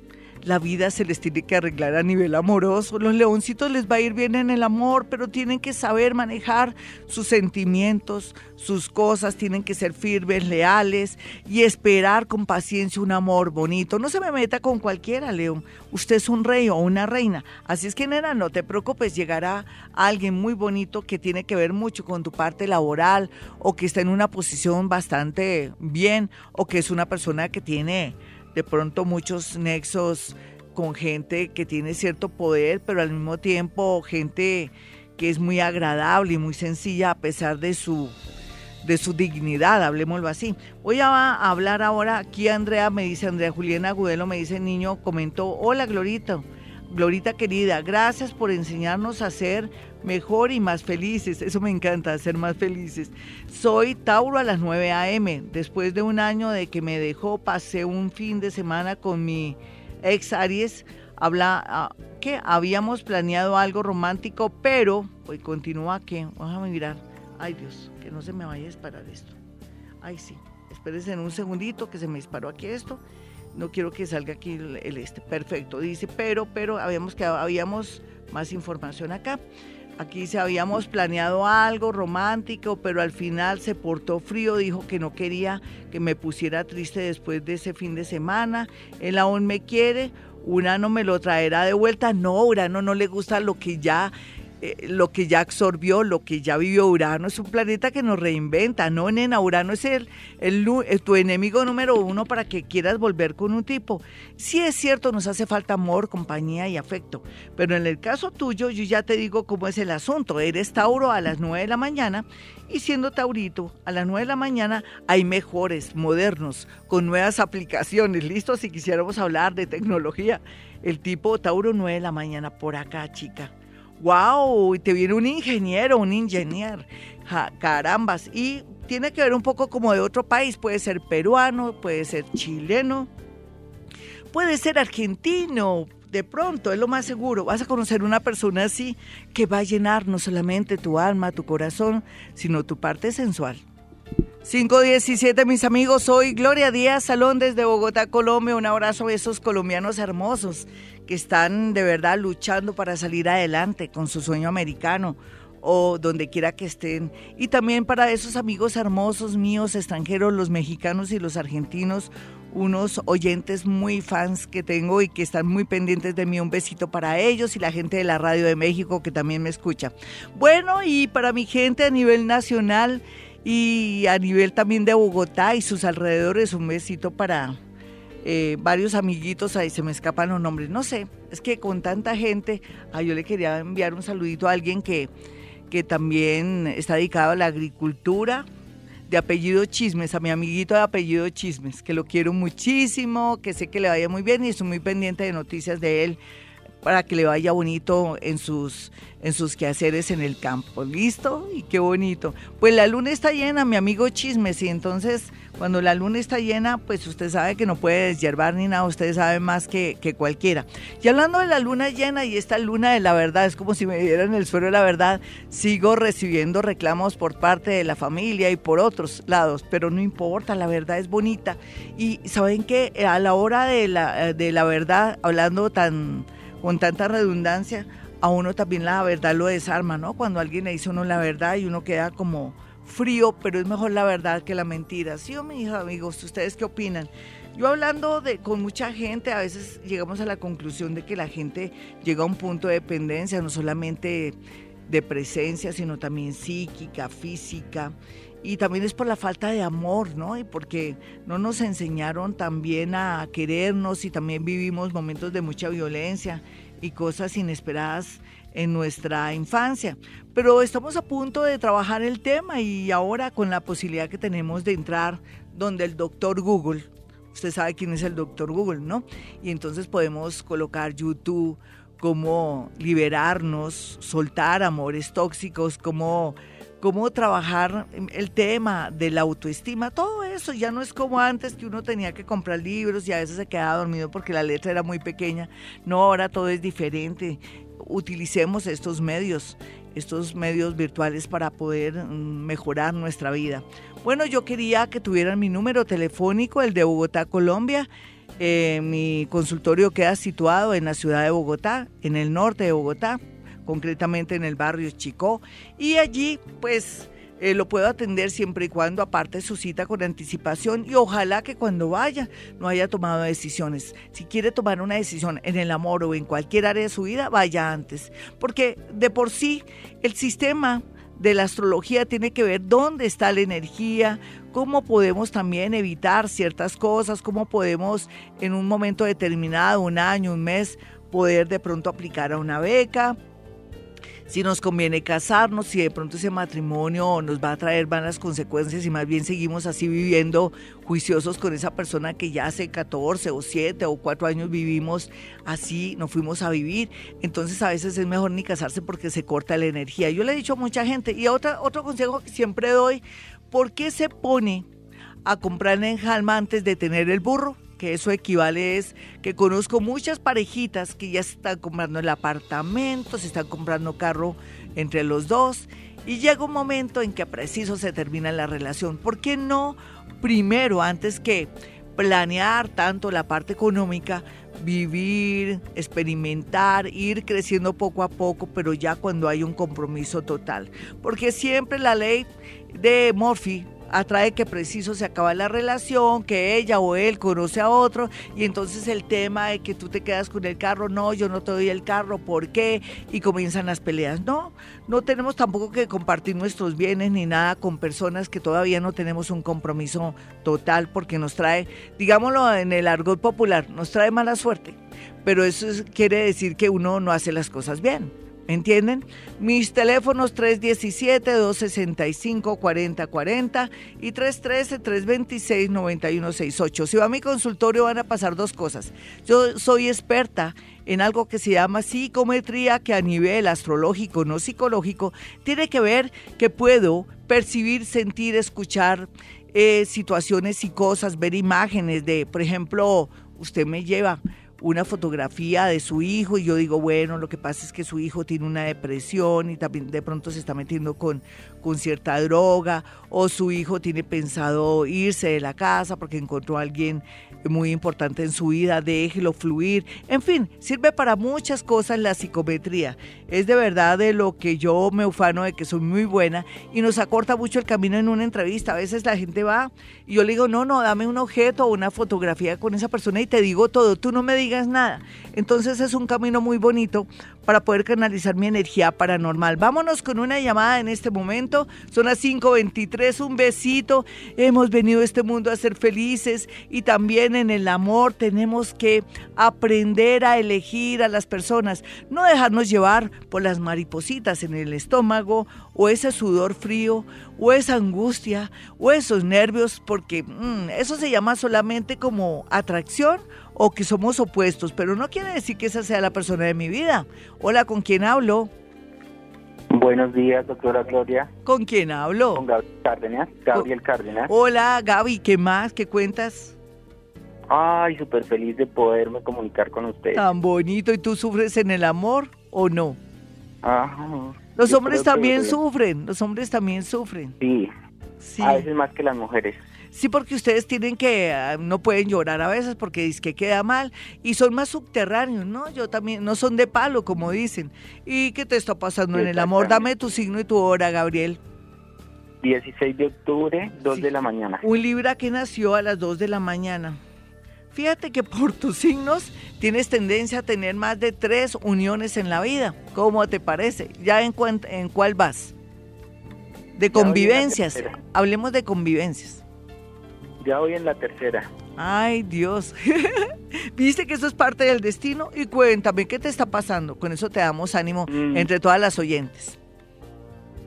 la vida se les tiene que arreglar a nivel amoroso. Los leoncitos les va a ir bien en el amor, pero tienen que saber manejar sus sentimientos, sus cosas, tienen que ser firmes, leales y esperar con paciencia un amor bonito. No se me meta con cualquiera, León. Usted es un rey o una reina. Así es que, nena, no te preocupes, llegará alguien muy bonito que tiene que ver mucho con tu parte laboral o que está en una posición bastante bien o que es una persona que tiene de pronto muchos nexos con gente que tiene cierto poder, pero al mismo tiempo gente que es muy agradable y muy sencilla a pesar de su de su dignidad, hablemoslo así. Voy a hablar ahora, aquí Andrea me dice, Andrea Juliana Agudelo me dice, niño, comentó, hola Glorito, Glorita querida, gracias por enseñarnos a ser mejor y más felices. Eso me encanta, ser más felices. Soy Tauro a las 9 a.m. Después de un año de que me dejó, pasé un fin de semana con mi ex Aries. Habla, ah, que habíamos planeado algo romántico, pero, hoy continúa que, a mirar. Ay Dios, que no se me vaya a disparar esto. Ay sí, espérense en un segundito que se me disparó aquí esto no quiero que salga aquí el, este. Perfecto, dice, pero, pero habíamos que habíamos más información acá. Aquí se habíamos planeado algo romántico, pero al final se portó frío, dijo que no quería que me pusiera triste después de ese fin de semana. Él aún me quiere, Urano me lo traerá de vuelta. No, Urano no le gusta lo que ya eh, lo que ya absorbió, lo que ya vivió Urano, es un planeta que nos reinventa, ¿no, nena? Urano es el, eh, tu enemigo número uno para que quieras volver con un tipo. Sí es cierto, nos hace falta amor, compañía y afecto, pero en el caso tuyo, yo ya te digo cómo es el asunto. Eres Tauro a las 9 de la mañana y siendo Taurito, a las 9 de la mañana hay mejores, modernos, con nuevas aplicaciones. ¿Listo? Si quisiéramos hablar de tecnología. El tipo Tauro 9 de la mañana por acá, chica wow, te viene un ingeniero, un ingeniero, carambas, y tiene que ver un poco como de otro país, puede ser peruano, puede ser chileno, puede ser argentino, de pronto, es lo más seguro, vas a conocer una persona así que va a llenar no solamente tu alma, tu corazón, sino tu parte sensual. 517, mis amigos, soy Gloria Díaz Salón desde Bogotá, Colombia. Un abrazo a esos colombianos hermosos que están de verdad luchando para salir adelante con su sueño americano o donde quiera que estén. Y también para esos amigos hermosos míos, extranjeros, los mexicanos y los argentinos, unos oyentes muy fans que tengo y que están muy pendientes de mí. Un besito para ellos y la gente de la Radio de México que también me escucha. Bueno, y para mi gente a nivel nacional y a nivel también de Bogotá y sus alrededores, un besito para eh, varios amiguitos, ahí se me escapan los nombres, no sé, es que con tanta gente, ah, yo le quería enviar un saludito a alguien que, que también está dedicado a la agricultura, de apellido Chismes, a mi amiguito de apellido Chismes, que lo quiero muchísimo, que sé que le vaya muy bien y estoy muy pendiente de noticias de él para que le vaya bonito en sus, en sus quehaceres en el campo. ¿Listo? Y qué bonito. Pues la luna está llena, mi amigo Chismes, y entonces cuando la luna está llena, pues usted sabe que no puede deshiervar ni nada, usted sabe más que, que, cualquiera. Y hablando de la luna llena y esta luna de la verdad, es como si me dieran el suelo de la verdad, sigo recibiendo reclamos por parte de la familia y por otros lados, pero no importa, la verdad es bonita. Y saben que a la hora de la, de la verdad, hablando tan con tanta redundancia, a uno también la verdad lo desarma, ¿no? Cuando alguien le dice a uno la verdad y uno queda como frío, pero es mejor la verdad que la mentira. ¿Sí o mi amigos? ¿Ustedes qué opinan? Yo hablando de, con mucha gente, a veces llegamos a la conclusión de que la gente llega a un punto de dependencia, no solamente de presencia, sino también psíquica, física. Y también es por la falta de amor, ¿no? Y porque no nos enseñaron también a querernos y también vivimos momentos de mucha violencia y cosas inesperadas en nuestra infancia. Pero estamos a punto de trabajar el tema y ahora con la posibilidad que tenemos de entrar donde el doctor Google, usted sabe quién es el doctor Google, ¿no? Y entonces podemos colocar YouTube, cómo liberarnos, soltar amores tóxicos, cómo cómo trabajar el tema de la autoestima, todo eso ya no es como antes que uno tenía que comprar libros y a veces se quedaba dormido porque la letra era muy pequeña. No, ahora todo es diferente. Utilicemos estos medios, estos medios virtuales para poder mm, mejorar nuestra vida. Bueno, yo quería que tuvieran mi número telefónico, el de Bogotá, Colombia. Eh, mi consultorio queda situado en la ciudad de Bogotá, en el norte de Bogotá, concretamente en el barrio Chicó, y allí pues eh, lo puedo atender siempre y cuando aparte su cita con anticipación y ojalá que cuando vaya no haya tomado decisiones. Si quiere tomar una decisión en el amor o en cualquier área de su vida, vaya antes, porque de por sí el sistema de la astrología tiene que ver dónde está la energía, cómo podemos también evitar ciertas cosas, cómo podemos en un momento determinado, un año, un mes, poder de pronto aplicar a una beca, si nos conviene casarnos, si de pronto ese matrimonio nos va a traer malas consecuencias y más bien seguimos así viviendo juiciosos con esa persona que ya hace 14 o 7 o 4 años vivimos así, nos fuimos a vivir. Entonces a veces es mejor ni casarse porque se corta la energía. Yo le he dicho a mucha gente y otra, otro consejo que siempre doy, ¿por qué se pone a comprar en Jalma antes de tener el burro? Que eso equivale es que conozco muchas parejitas que ya se están comprando el apartamento, se están comprando carro entre los dos y llega un momento en que preciso se termina la relación. ¿Por qué no primero, antes que planear tanto la parte económica, vivir, experimentar, ir creciendo poco a poco, pero ya cuando hay un compromiso total? Porque siempre la ley de Murphy atrae que preciso se acaba la relación, que ella o él conoce a otro y entonces el tema de que tú te quedas con el carro, no, yo no te doy el carro, ¿por qué? Y comienzan las peleas. No, no tenemos tampoco que compartir nuestros bienes ni nada con personas que todavía no tenemos un compromiso total porque nos trae, digámoslo en el argot popular, nos trae mala suerte. Pero eso quiere decir que uno no hace las cosas bien. ¿Me entienden? Mis teléfonos 317-265-4040 y 313-326-9168. Si va a mi consultorio van a pasar dos cosas. Yo soy experta en algo que se llama psicometría, que a nivel astrológico, no psicológico, tiene que ver que puedo percibir, sentir, escuchar eh, situaciones y cosas, ver imágenes de, por ejemplo, usted me lleva una fotografía de su hijo y yo digo, bueno, lo que pasa es que su hijo tiene una depresión y también de pronto se está metiendo con, con cierta droga o su hijo tiene pensado irse de la casa porque encontró a alguien muy importante en su vida, déjelo fluir. En fin, sirve para muchas cosas la psicometría. Es de verdad de lo que yo me ufano de que soy muy buena y nos acorta mucho el camino en una entrevista. A veces la gente va y yo le digo, no, no, dame un objeto o una fotografía con esa persona y te digo todo, tú no me digas nada. Entonces es un camino muy bonito para poder canalizar mi energía paranormal. Vámonos con una llamada en este momento. Son las 5.23, un besito. Hemos venido a este mundo a ser felices y también en el amor tenemos que aprender a elegir a las personas, no dejarnos llevar por las maripositas en el estómago o ese sudor frío o esa angustia o esos nervios, porque mm, eso se llama solamente como atracción o que somos opuestos, pero no quiere decir que esa sea la persona de mi vida. Hola, ¿con quién hablo? Buenos días, doctora Gloria. ¿Con quién hablo? Con Gabriel Cárdenas. Gabriel Cárdenas. Hola, Gaby, ¿qué más? ¿Qué cuentas? Ay, súper feliz de poderme comunicar con usted. Tan bonito. ¿Y tú sufres en el amor o no? Ajá. Los hombres también sufren, los hombres también sufren. Sí. sí. A veces más que las mujeres. Sí, porque ustedes tienen que, ah, no pueden llorar a veces porque dice que queda mal y son más subterráneos, ¿no? Yo también, no son de palo, como dicen. ¿Y qué te está pasando en el amor? Dame tu signo y tu hora, Gabriel. 16 de octubre, 2 de la mañana. Un Libra que nació a las 2 de la mañana. Fíjate que por tus signos tienes tendencia a tener más de tres uniones en la vida. ¿Cómo te parece? ¿Ya en, en cuál vas? De convivencias. Hablemos de convivencias. Ya voy en la tercera. Ay, Dios. Viste que eso es parte del destino y cuéntame, ¿qué te está pasando? Con eso te damos ánimo mm. entre todas las oyentes.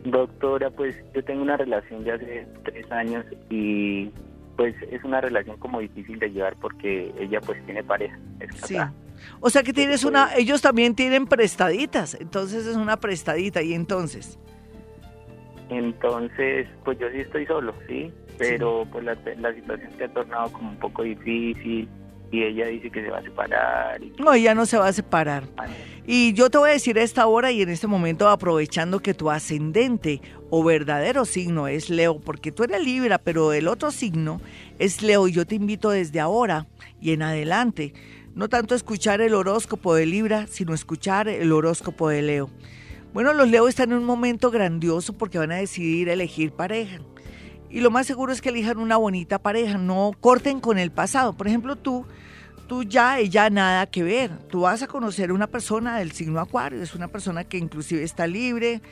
Doctora, pues yo tengo una relación ya hace tres años y pues es una relación como difícil de llevar porque ella pues tiene pareja. sí. O sea que tienes una, ellos también tienen prestaditas, entonces es una prestadita y entonces. Entonces, pues yo sí estoy solo, sí, pero pues la, situación se ha tornado como un poco difícil y ella dice que se va a separar. No, ella no se va a separar. Y yo te voy a decir a esta hora y en este momento, aprovechando que tu ascendente o verdadero signo es Leo, porque tú eres Libra, pero el otro signo es Leo, y yo te invito desde ahora y en adelante, no tanto escuchar el horóscopo de Libra, sino escuchar el horóscopo de Leo. Bueno, los Leo están en un momento grandioso porque van a decidir elegir pareja y lo más seguro es que elijan una bonita pareja, no corten con el pasado. Por ejemplo, tú, tú ya, ella nada que ver. Tú vas a conocer una persona del signo Acuario, es una persona que inclusive está libre,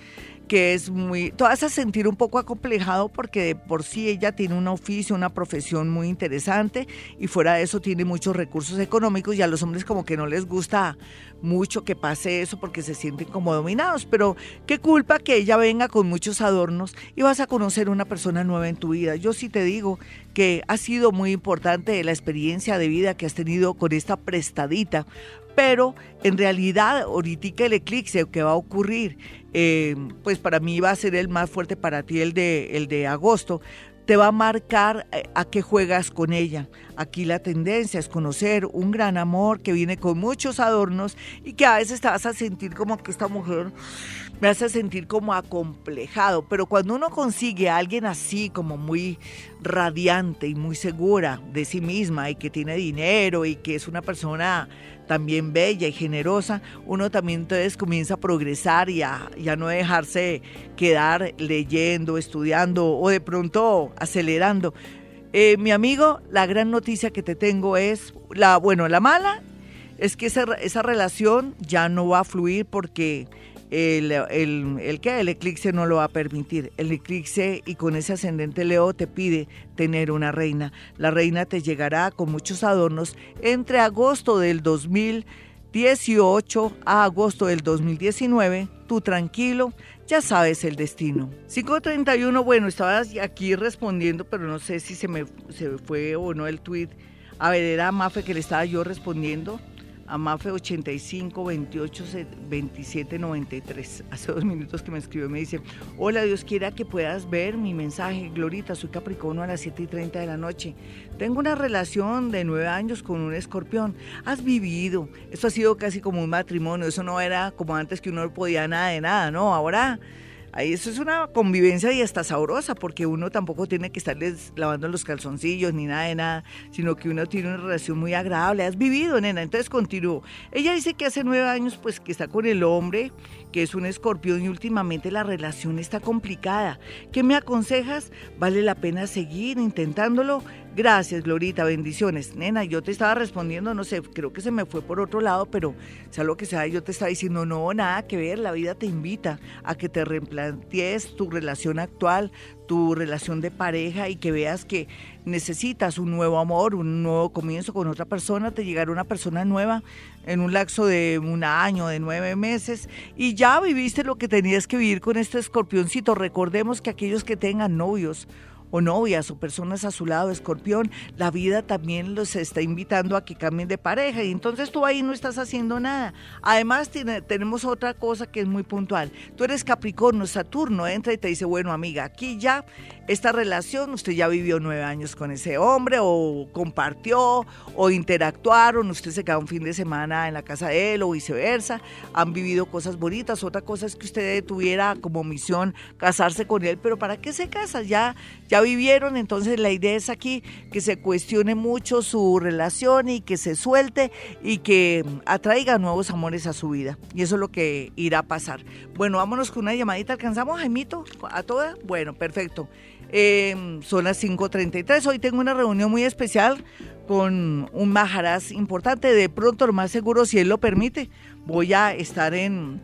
que es muy, te vas a sentir un poco acomplejado porque de por sí ella tiene un oficio, una profesión muy interesante y fuera de eso tiene muchos recursos económicos y a los hombres como que no les gusta mucho que pase eso porque se sienten como dominados, pero qué culpa que ella venga con muchos adornos y vas a conocer una persona nueva en tu vida. Yo sí te digo que ha sido muy importante la experiencia de vida que has tenido con esta prestadita pero en realidad ahorita el eclipse que va a ocurrir, eh, pues para mí va a ser el más fuerte para ti, el de, el de agosto, te va a marcar eh, a qué juegas con ella. Aquí la tendencia es conocer un gran amor que viene con muchos adornos y que a veces te vas a sentir como que esta mujer me hace sentir como acomplejado, pero cuando uno consigue a alguien así como muy radiante y muy segura de sí misma y que tiene dinero y que es una persona también bella y generosa, uno también entonces comienza a progresar y a, no dejarse quedar leyendo, estudiando o de pronto acelerando. Eh, mi amigo, la gran noticia que te tengo es, la, bueno, la mala es que esa, esa relación ya no va a fluir porque el, el, el, el eclipse no lo va a permitir. El eclipse y con ese ascendente Leo te pide tener una reina. La reina te llegará con muchos adornos entre agosto del 2018 a agosto del 2019. Tú tranquilo, ya sabes el destino. 531, bueno, estaba aquí respondiendo, pero no sé si se me se fue o no el tweet. A ver, era Mafe que le estaba yo respondiendo. Amafe 85 28 27 93. Hace dos minutos que me escribió me dice, hola, Dios quiera que puedas ver mi mensaje. Glorita, soy Capricornio a las 7 y 30 de la noche. Tengo una relación de nueve años con un escorpión. Has vivido. Esto ha sido casi como un matrimonio. Eso no era como antes que uno no podía nada de nada, ¿no? Ahora Ahí eso es una convivencia y hasta sabrosa, porque uno tampoco tiene que estarles lavando los calzoncillos ni nada de nada, sino que uno tiene una relación muy agradable. Has vivido, nena. Entonces continúo. Ella dice que hace nueve años, pues que está con el hombre, que es un escorpión y últimamente la relación está complicada. ¿Qué me aconsejas? ¿Vale la pena seguir intentándolo? Gracias, Glorita, bendiciones. Nena, yo te estaba respondiendo, no sé, creo que se me fue por otro lado, pero sea lo que sea, yo te estaba diciendo, no, nada que ver, la vida te invita a que te replantees tu relación actual, tu relación de pareja y que veas que necesitas un nuevo amor, un nuevo comienzo con otra persona, te llegará una persona nueva en un lapso de un año, de nueve meses, y ya viviste lo que tenías que vivir con este escorpioncito. Recordemos que aquellos que tengan novios, o novias o personas a su lado, escorpión, la vida también los está invitando a que cambien de pareja y entonces tú ahí no estás haciendo nada. Además tenemos otra cosa que es muy puntual. Tú eres Capricornio, Saturno entra y te dice, bueno amiga, aquí ya esta relación, usted ya vivió nueve años con ese hombre o compartió o interactuaron, usted se queda un fin de semana en la casa de él o viceversa, han vivido cosas bonitas. Otra cosa es que usted tuviera como misión casarse con él, pero ¿para qué se casa? Ya, ya vivieron, entonces la idea es aquí que se cuestione mucho su relación y que se suelte y que atraiga nuevos amores a su vida. Y eso es lo que irá a pasar. Bueno, vámonos con una llamadita. ¿Alcanzamos, Jaimito? ¿A toda? Bueno, perfecto. Eh, son las 5.33. Hoy tengo una reunión muy especial con un majaraz importante. De pronto, lo más seguro, si él lo permite, voy a estar en,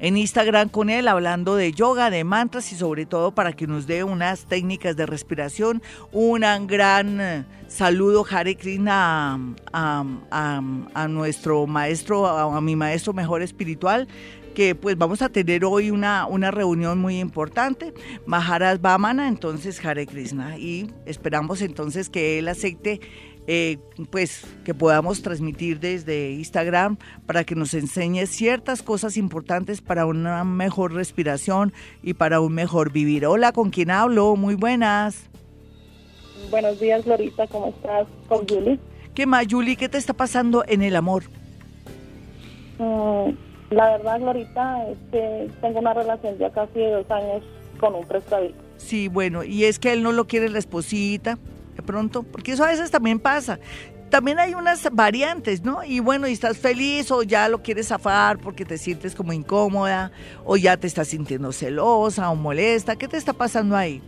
en Instagram con él hablando de yoga, de mantras y sobre todo para que nos dé unas técnicas de respiración. Un gran eh, saludo, Hare Krishna, a, a, nuestro maestro, a mi maestro mejor espiritual, que pues vamos a tener hoy una, una reunión muy importante, Maharaj Vamana, entonces Hare Krishna, y esperamos entonces que él acepte eh, pues que podamos transmitir desde Instagram para que nos enseñe ciertas cosas importantes para una mejor respiración y para un mejor vivir. Hola, ¿con quién hablo? Muy buenas. Buenos días, Glorita, ¿cómo estás? Con Julie. ¿Qué más, Julie? ¿Qué te está pasando en el amor? Mm, la verdad, Glorita, es que tengo una relación ya casi de dos años con un prestadito. Sí, bueno, y es que él no lo quiere la esposita, de pronto, porque eso a veces también pasa. También hay unas variantes, ¿no? Y bueno, y estás feliz o ya lo quieres zafar porque te sientes como incómoda o ya te estás sintiendo celosa o molesta. ¿Qué te está pasando ahí?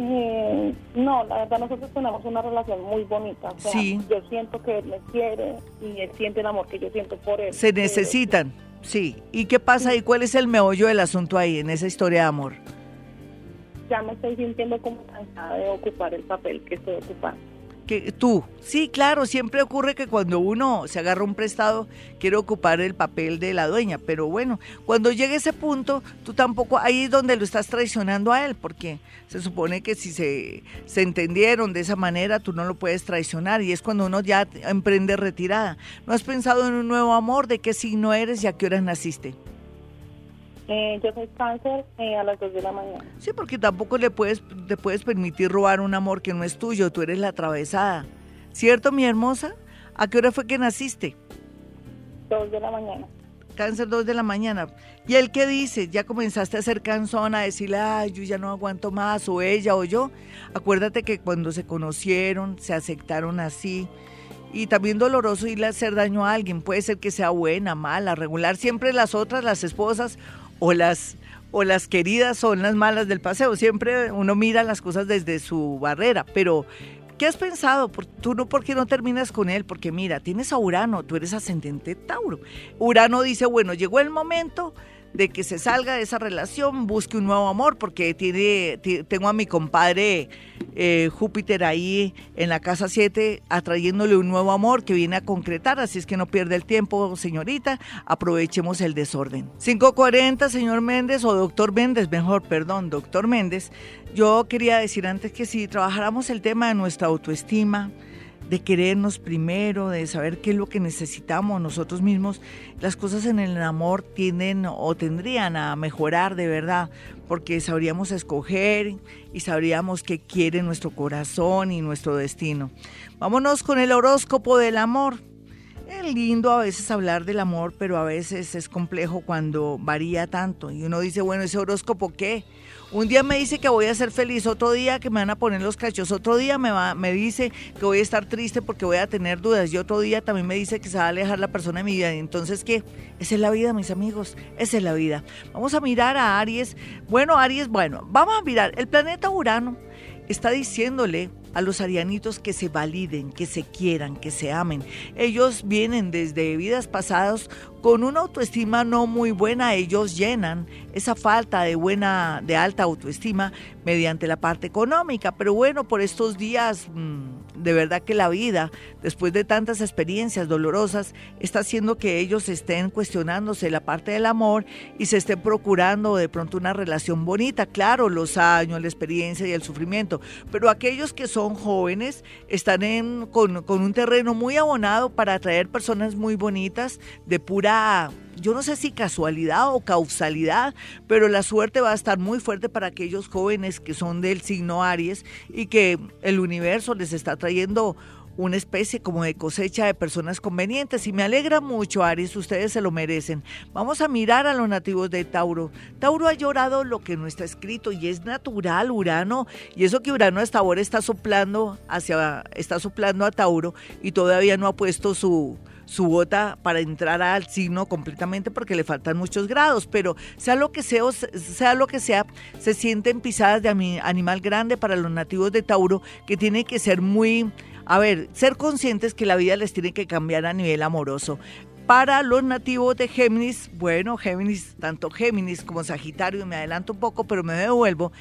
Eh, no, la verdad nosotros tenemos una relación muy bonita. sí. Yo siento que él me quiere y él siente el amor que yo siento por él. Se necesitan, Sí, ¿y qué pasa ahí? ¿Cuál es el meollo del asunto ahí en esa historia de amor? Ya me estoy sintiendo como cansada de ocupar el papel que estoy ocupando que tú. Sí, claro, siempre ocurre que cuando uno se agarra un prestado quiere ocupar el papel de la dueña, pero bueno, cuando llegue ese punto, tú tampoco, ahí es donde lo estás traicionando a él, porque se supone que si se, se entendieron de esa manera, tú no lo puedes traicionar y es cuando uno ya emprende retirada. ¿No has pensado en un nuevo amor? ¿De qué signo eres y a qué horas naciste? Eh, yo soy cáncer eh, a las 2 de la mañana. Sí, porque tampoco le puedes, te puedes permitir robar un amor que no es tuyo, tú eres la atravesada. ¿Cierto, mi hermosa? ¿A qué hora fue que naciste? 2 de la mañana. Cáncer 2 de la mañana. ¿Y él qué dice? ¿Ya comenzaste a ser cansona, a decirle, ay, yo ya no aguanto más, o ella o yo? Acuérdate que cuando se conocieron, se aceptaron así, y también doloroso irle a hacer daño a alguien. Puede ser que sea buena, mala, regular. Siempre las otras, las esposas, o las o las queridas son las malas del paseo. Siempre uno mira las cosas desde su barrera, pero ¿qué has pensado? Tú no, ¿por qué no terminas con él? Porque mira, tienes a Urano, tú eres ascendente Tauro. Urano dice, bueno, llegó el momento de que se salga de esa relación, busque un nuevo amor, porque tiene, tengo a mi compadre eh, Júpiter ahí en la casa 7 atrayéndole un nuevo amor que viene a concretar, así es que no pierde el tiempo, señorita, aprovechemos el desorden. 540, señor Méndez, o doctor Méndez, mejor, perdón, doctor Méndez, yo quería decir antes que si trabajáramos el tema de nuestra autoestima, de querernos primero, de saber qué es lo que necesitamos nosotros mismos, las cosas en el amor tienden o tendrían a mejorar de verdad, porque sabríamos escoger y sabríamos qué quiere nuestro corazón y nuestro destino. Vámonos con el horóscopo del amor. Es lindo a veces hablar del amor, pero a veces es complejo cuando varía tanto. Y uno dice, bueno, ¿ese horóscopo qué? Un día me dice que voy a ser feliz, otro día que me van a poner los cachos, otro día me, va, me dice que voy a estar triste porque voy a tener dudas y otro día también me dice que se va a alejar la persona de mi vida. Entonces, ¿qué? Esa es la vida, mis amigos, esa es la vida. Vamos a mirar a Aries. Bueno, Aries, bueno, vamos a mirar. El planeta Urano está diciéndole a los arianitos que se validen, que se quieran, que se amen. Ellos vienen desde vidas pasadas con una autoestima no muy buena, ellos llenan esa falta de buena, de alta autoestima mediante la parte económica. Pero bueno, por estos días, mm, de verdad que la vida, después de tantas experiencias dolorosas, está haciendo que ellos estén cuestionándose la parte del amor y se estén procurando de pronto una relación bonita. Claro, los años, la experiencia y el sufrimiento, pero aquellos que son jóvenes están en, con, con un terreno muy abonado para atraer personas muy bonitas, de pura yo no sé si casualidad o causalidad, pero la suerte va a estar muy fuerte para aquellos jóvenes que son del signo Aries y que el universo les está trayendo una especie como de cosecha de personas convenientes y me alegra mucho, Aries, ustedes se lo merecen. Vamos a mirar a los nativos de Tauro. Tauro ha llorado lo que no está escrito y es natural, Urano, y eso que Urano hasta ahora está soplando hacia está soplando a Tauro y todavía no ha puesto su su bota para entrar al signo completamente porque le faltan muchos grados, pero sea lo que sea, sea lo que sea, se sienten pisadas de animal grande para los nativos de Tauro que tienen que ser muy, a ver, ser conscientes que la vida les tiene que cambiar a nivel amoroso. Para los nativos de Géminis, bueno, Géminis, tanto Géminis como Sagitario, me adelanto un poco, pero me devuelvo,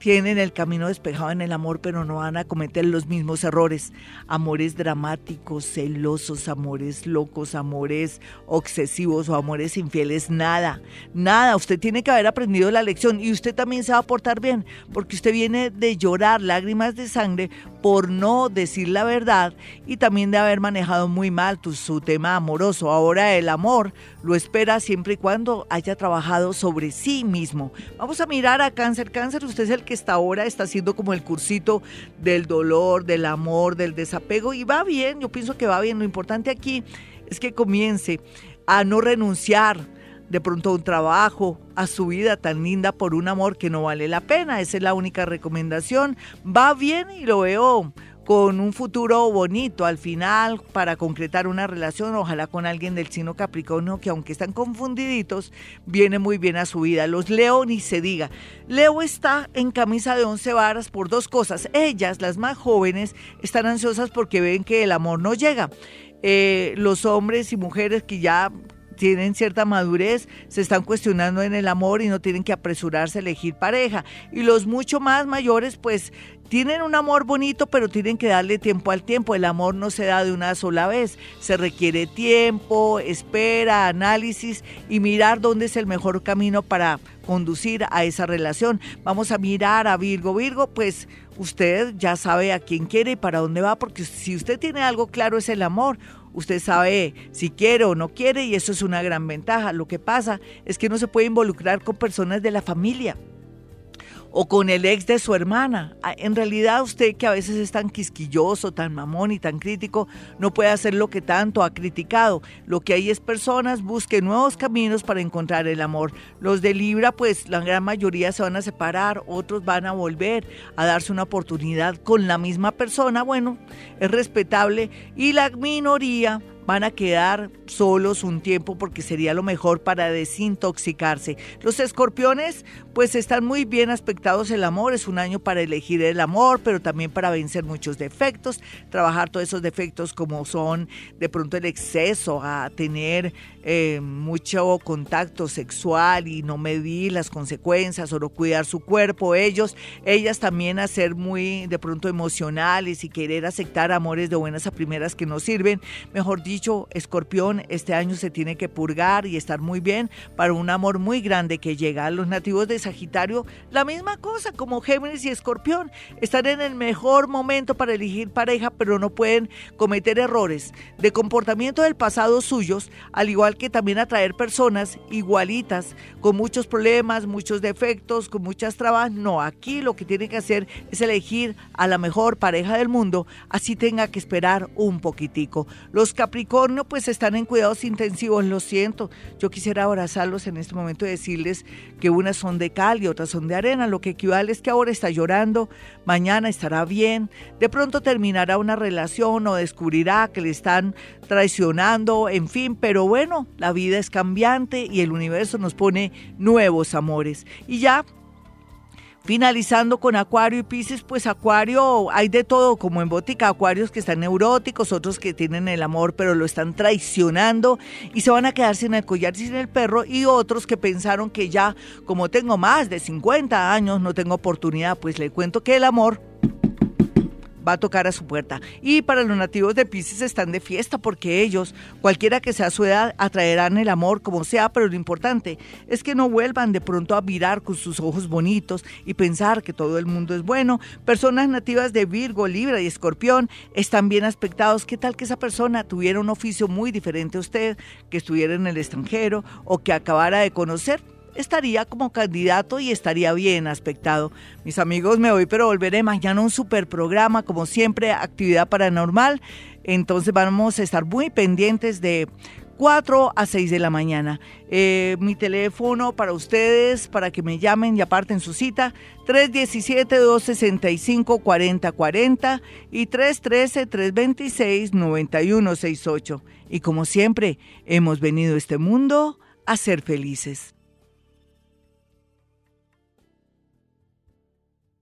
tienen el camino despejado en el amor, pero no van a cometer los mismos errores. Amores dramáticos, celosos, amores locos, amores obsesivos o amores infieles, nada, nada. Usted tiene que haber aprendido la lección y usted también se va a portar bien, porque usted viene de llorar lágrimas de sangre por no decir la verdad y también de haber manejado muy mal su tema amoroso. Ahora el amor lo espera siempre y cuando haya trabajado sobre sí mismo. Vamos a mirar a cáncer. Cáncer, usted es el que está ahora, está haciendo como el cursito del dolor, del amor, del desapego y va bien, yo pienso que va bien. Lo importante aquí es que comience a no renunciar de pronto un trabajo, a su vida tan linda por un amor que no vale la pena. Esa es la única recomendación. Va bien y lo veo con un futuro bonito al final para concretar una relación, ojalá con alguien del signo Capricornio que aunque están confundiditos, viene muy bien a su vida. Los Leo ni se diga. Leo está en camisa de once varas por dos cosas. Ellas, las más jóvenes, están ansiosas porque ven que el amor no llega. Eh, los hombres y mujeres que ya tienen cierta madurez, se están cuestionando en el amor y no tienen que apresurarse a elegir pareja. Y los mucho más mayores, pues tienen un amor bonito, pero tienen que darle tiempo al tiempo. El amor no se da de una sola vez. Se requiere tiempo, espera, análisis y mirar dónde es el mejor camino para conducir a esa relación. Vamos a mirar a Virgo. Virgo, pues usted ya sabe a quién quiere y para dónde va, porque si usted tiene algo claro es el amor. Usted sabe si quiere o no quiere y eso es una gran ventaja. Lo que pasa es que no se puede involucrar con personas de la familia o con el ex de su hermana. Ah, en realidad usted que a veces es tan quisquilloso, tan mamón y tan crítico, no puede hacer lo que tanto ha criticado. Lo que hay es personas, busquen nuevos caminos para encontrar el amor. Los de Libra, pues la gran mayoría se van a separar, otros van a volver a darse una oportunidad con la misma persona. Bueno, es respetable. Y la minoría van a quedar solos un tiempo porque sería lo mejor para desintoxicarse. Los escorpiones pues están muy bien aspectados el amor, es un año para elegir el amor, pero también para vencer muchos defectos, trabajar todos esos defectos como son de pronto el exceso a tener eh, mucho contacto sexual y no medir las consecuencias o no cuidar su cuerpo, ellos, ellas también a ser muy de pronto emocionales y querer aceptar amores de buenas a primeras que no sirven, mejor dicho, escorpión, este año se tiene que purgar y estar muy bien para un amor muy grande que llega a los nativos de Sagitario. La misma cosa como Géminis y escorpión. Están en el mejor momento para elegir pareja, pero no pueden cometer errores de comportamiento del pasado suyos, al igual que también atraer personas igualitas, con muchos problemas, muchos defectos, con muchas trabas. No, aquí lo que tienen que hacer es elegir a la mejor pareja del mundo, así tenga que esperar un poquitico. Los Capricornios Capricornio pues están en cuidados intensivos, lo siento. Yo quisiera abrazarlos en este momento y decirles que unas son de cal y otras son de arena, lo que equivale es que ahora está llorando, mañana estará bien, de pronto terminará una relación o descubrirá que le están traicionando, en fin, pero bueno, la vida es cambiante y el universo nos pone nuevos amores. Y ya Finalizando con Acuario y Pisces, pues Acuario hay de todo, como en Bótica, Acuarios que están neuróticos, otros que tienen el amor pero lo están traicionando y se van a quedar sin el collar sin el perro, y otros que pensaron que ya, como tengo más de 50 años, no tengo oportunidad, pues le cuento que el amor va a tocar a su puerta. Y para los nativos de Pisces están de fiesta porque ellos, cualquiera que sea su edad, atraerán el amor como sea, pero lo importante es que no vuelvan de pronto a mirar con sus ojos bonitos y pensar que todo el mundo es bueno. Personas nativas de Virgo, Libra y Escorpión están bien aspectados. ¿Qué tal que esa persona tuviera un oficio muy diferente a usted, que estuviera en el extranjero o que acabara de conocer? Estaría como candidato y estaría bien aspectado. Mis amigos, me voy, pero volveré mañana un super programa, como siempre, actividad paranormal. Entonces vamos a estar muy pendientes de 4 a 6 de la mañana. Eh, mi teléfono para ustedes, para que me llamen y aparten su cita, 317-265-4040 y 313-326-9168. Y como siempre, hemos venido a este mundo a ser felices.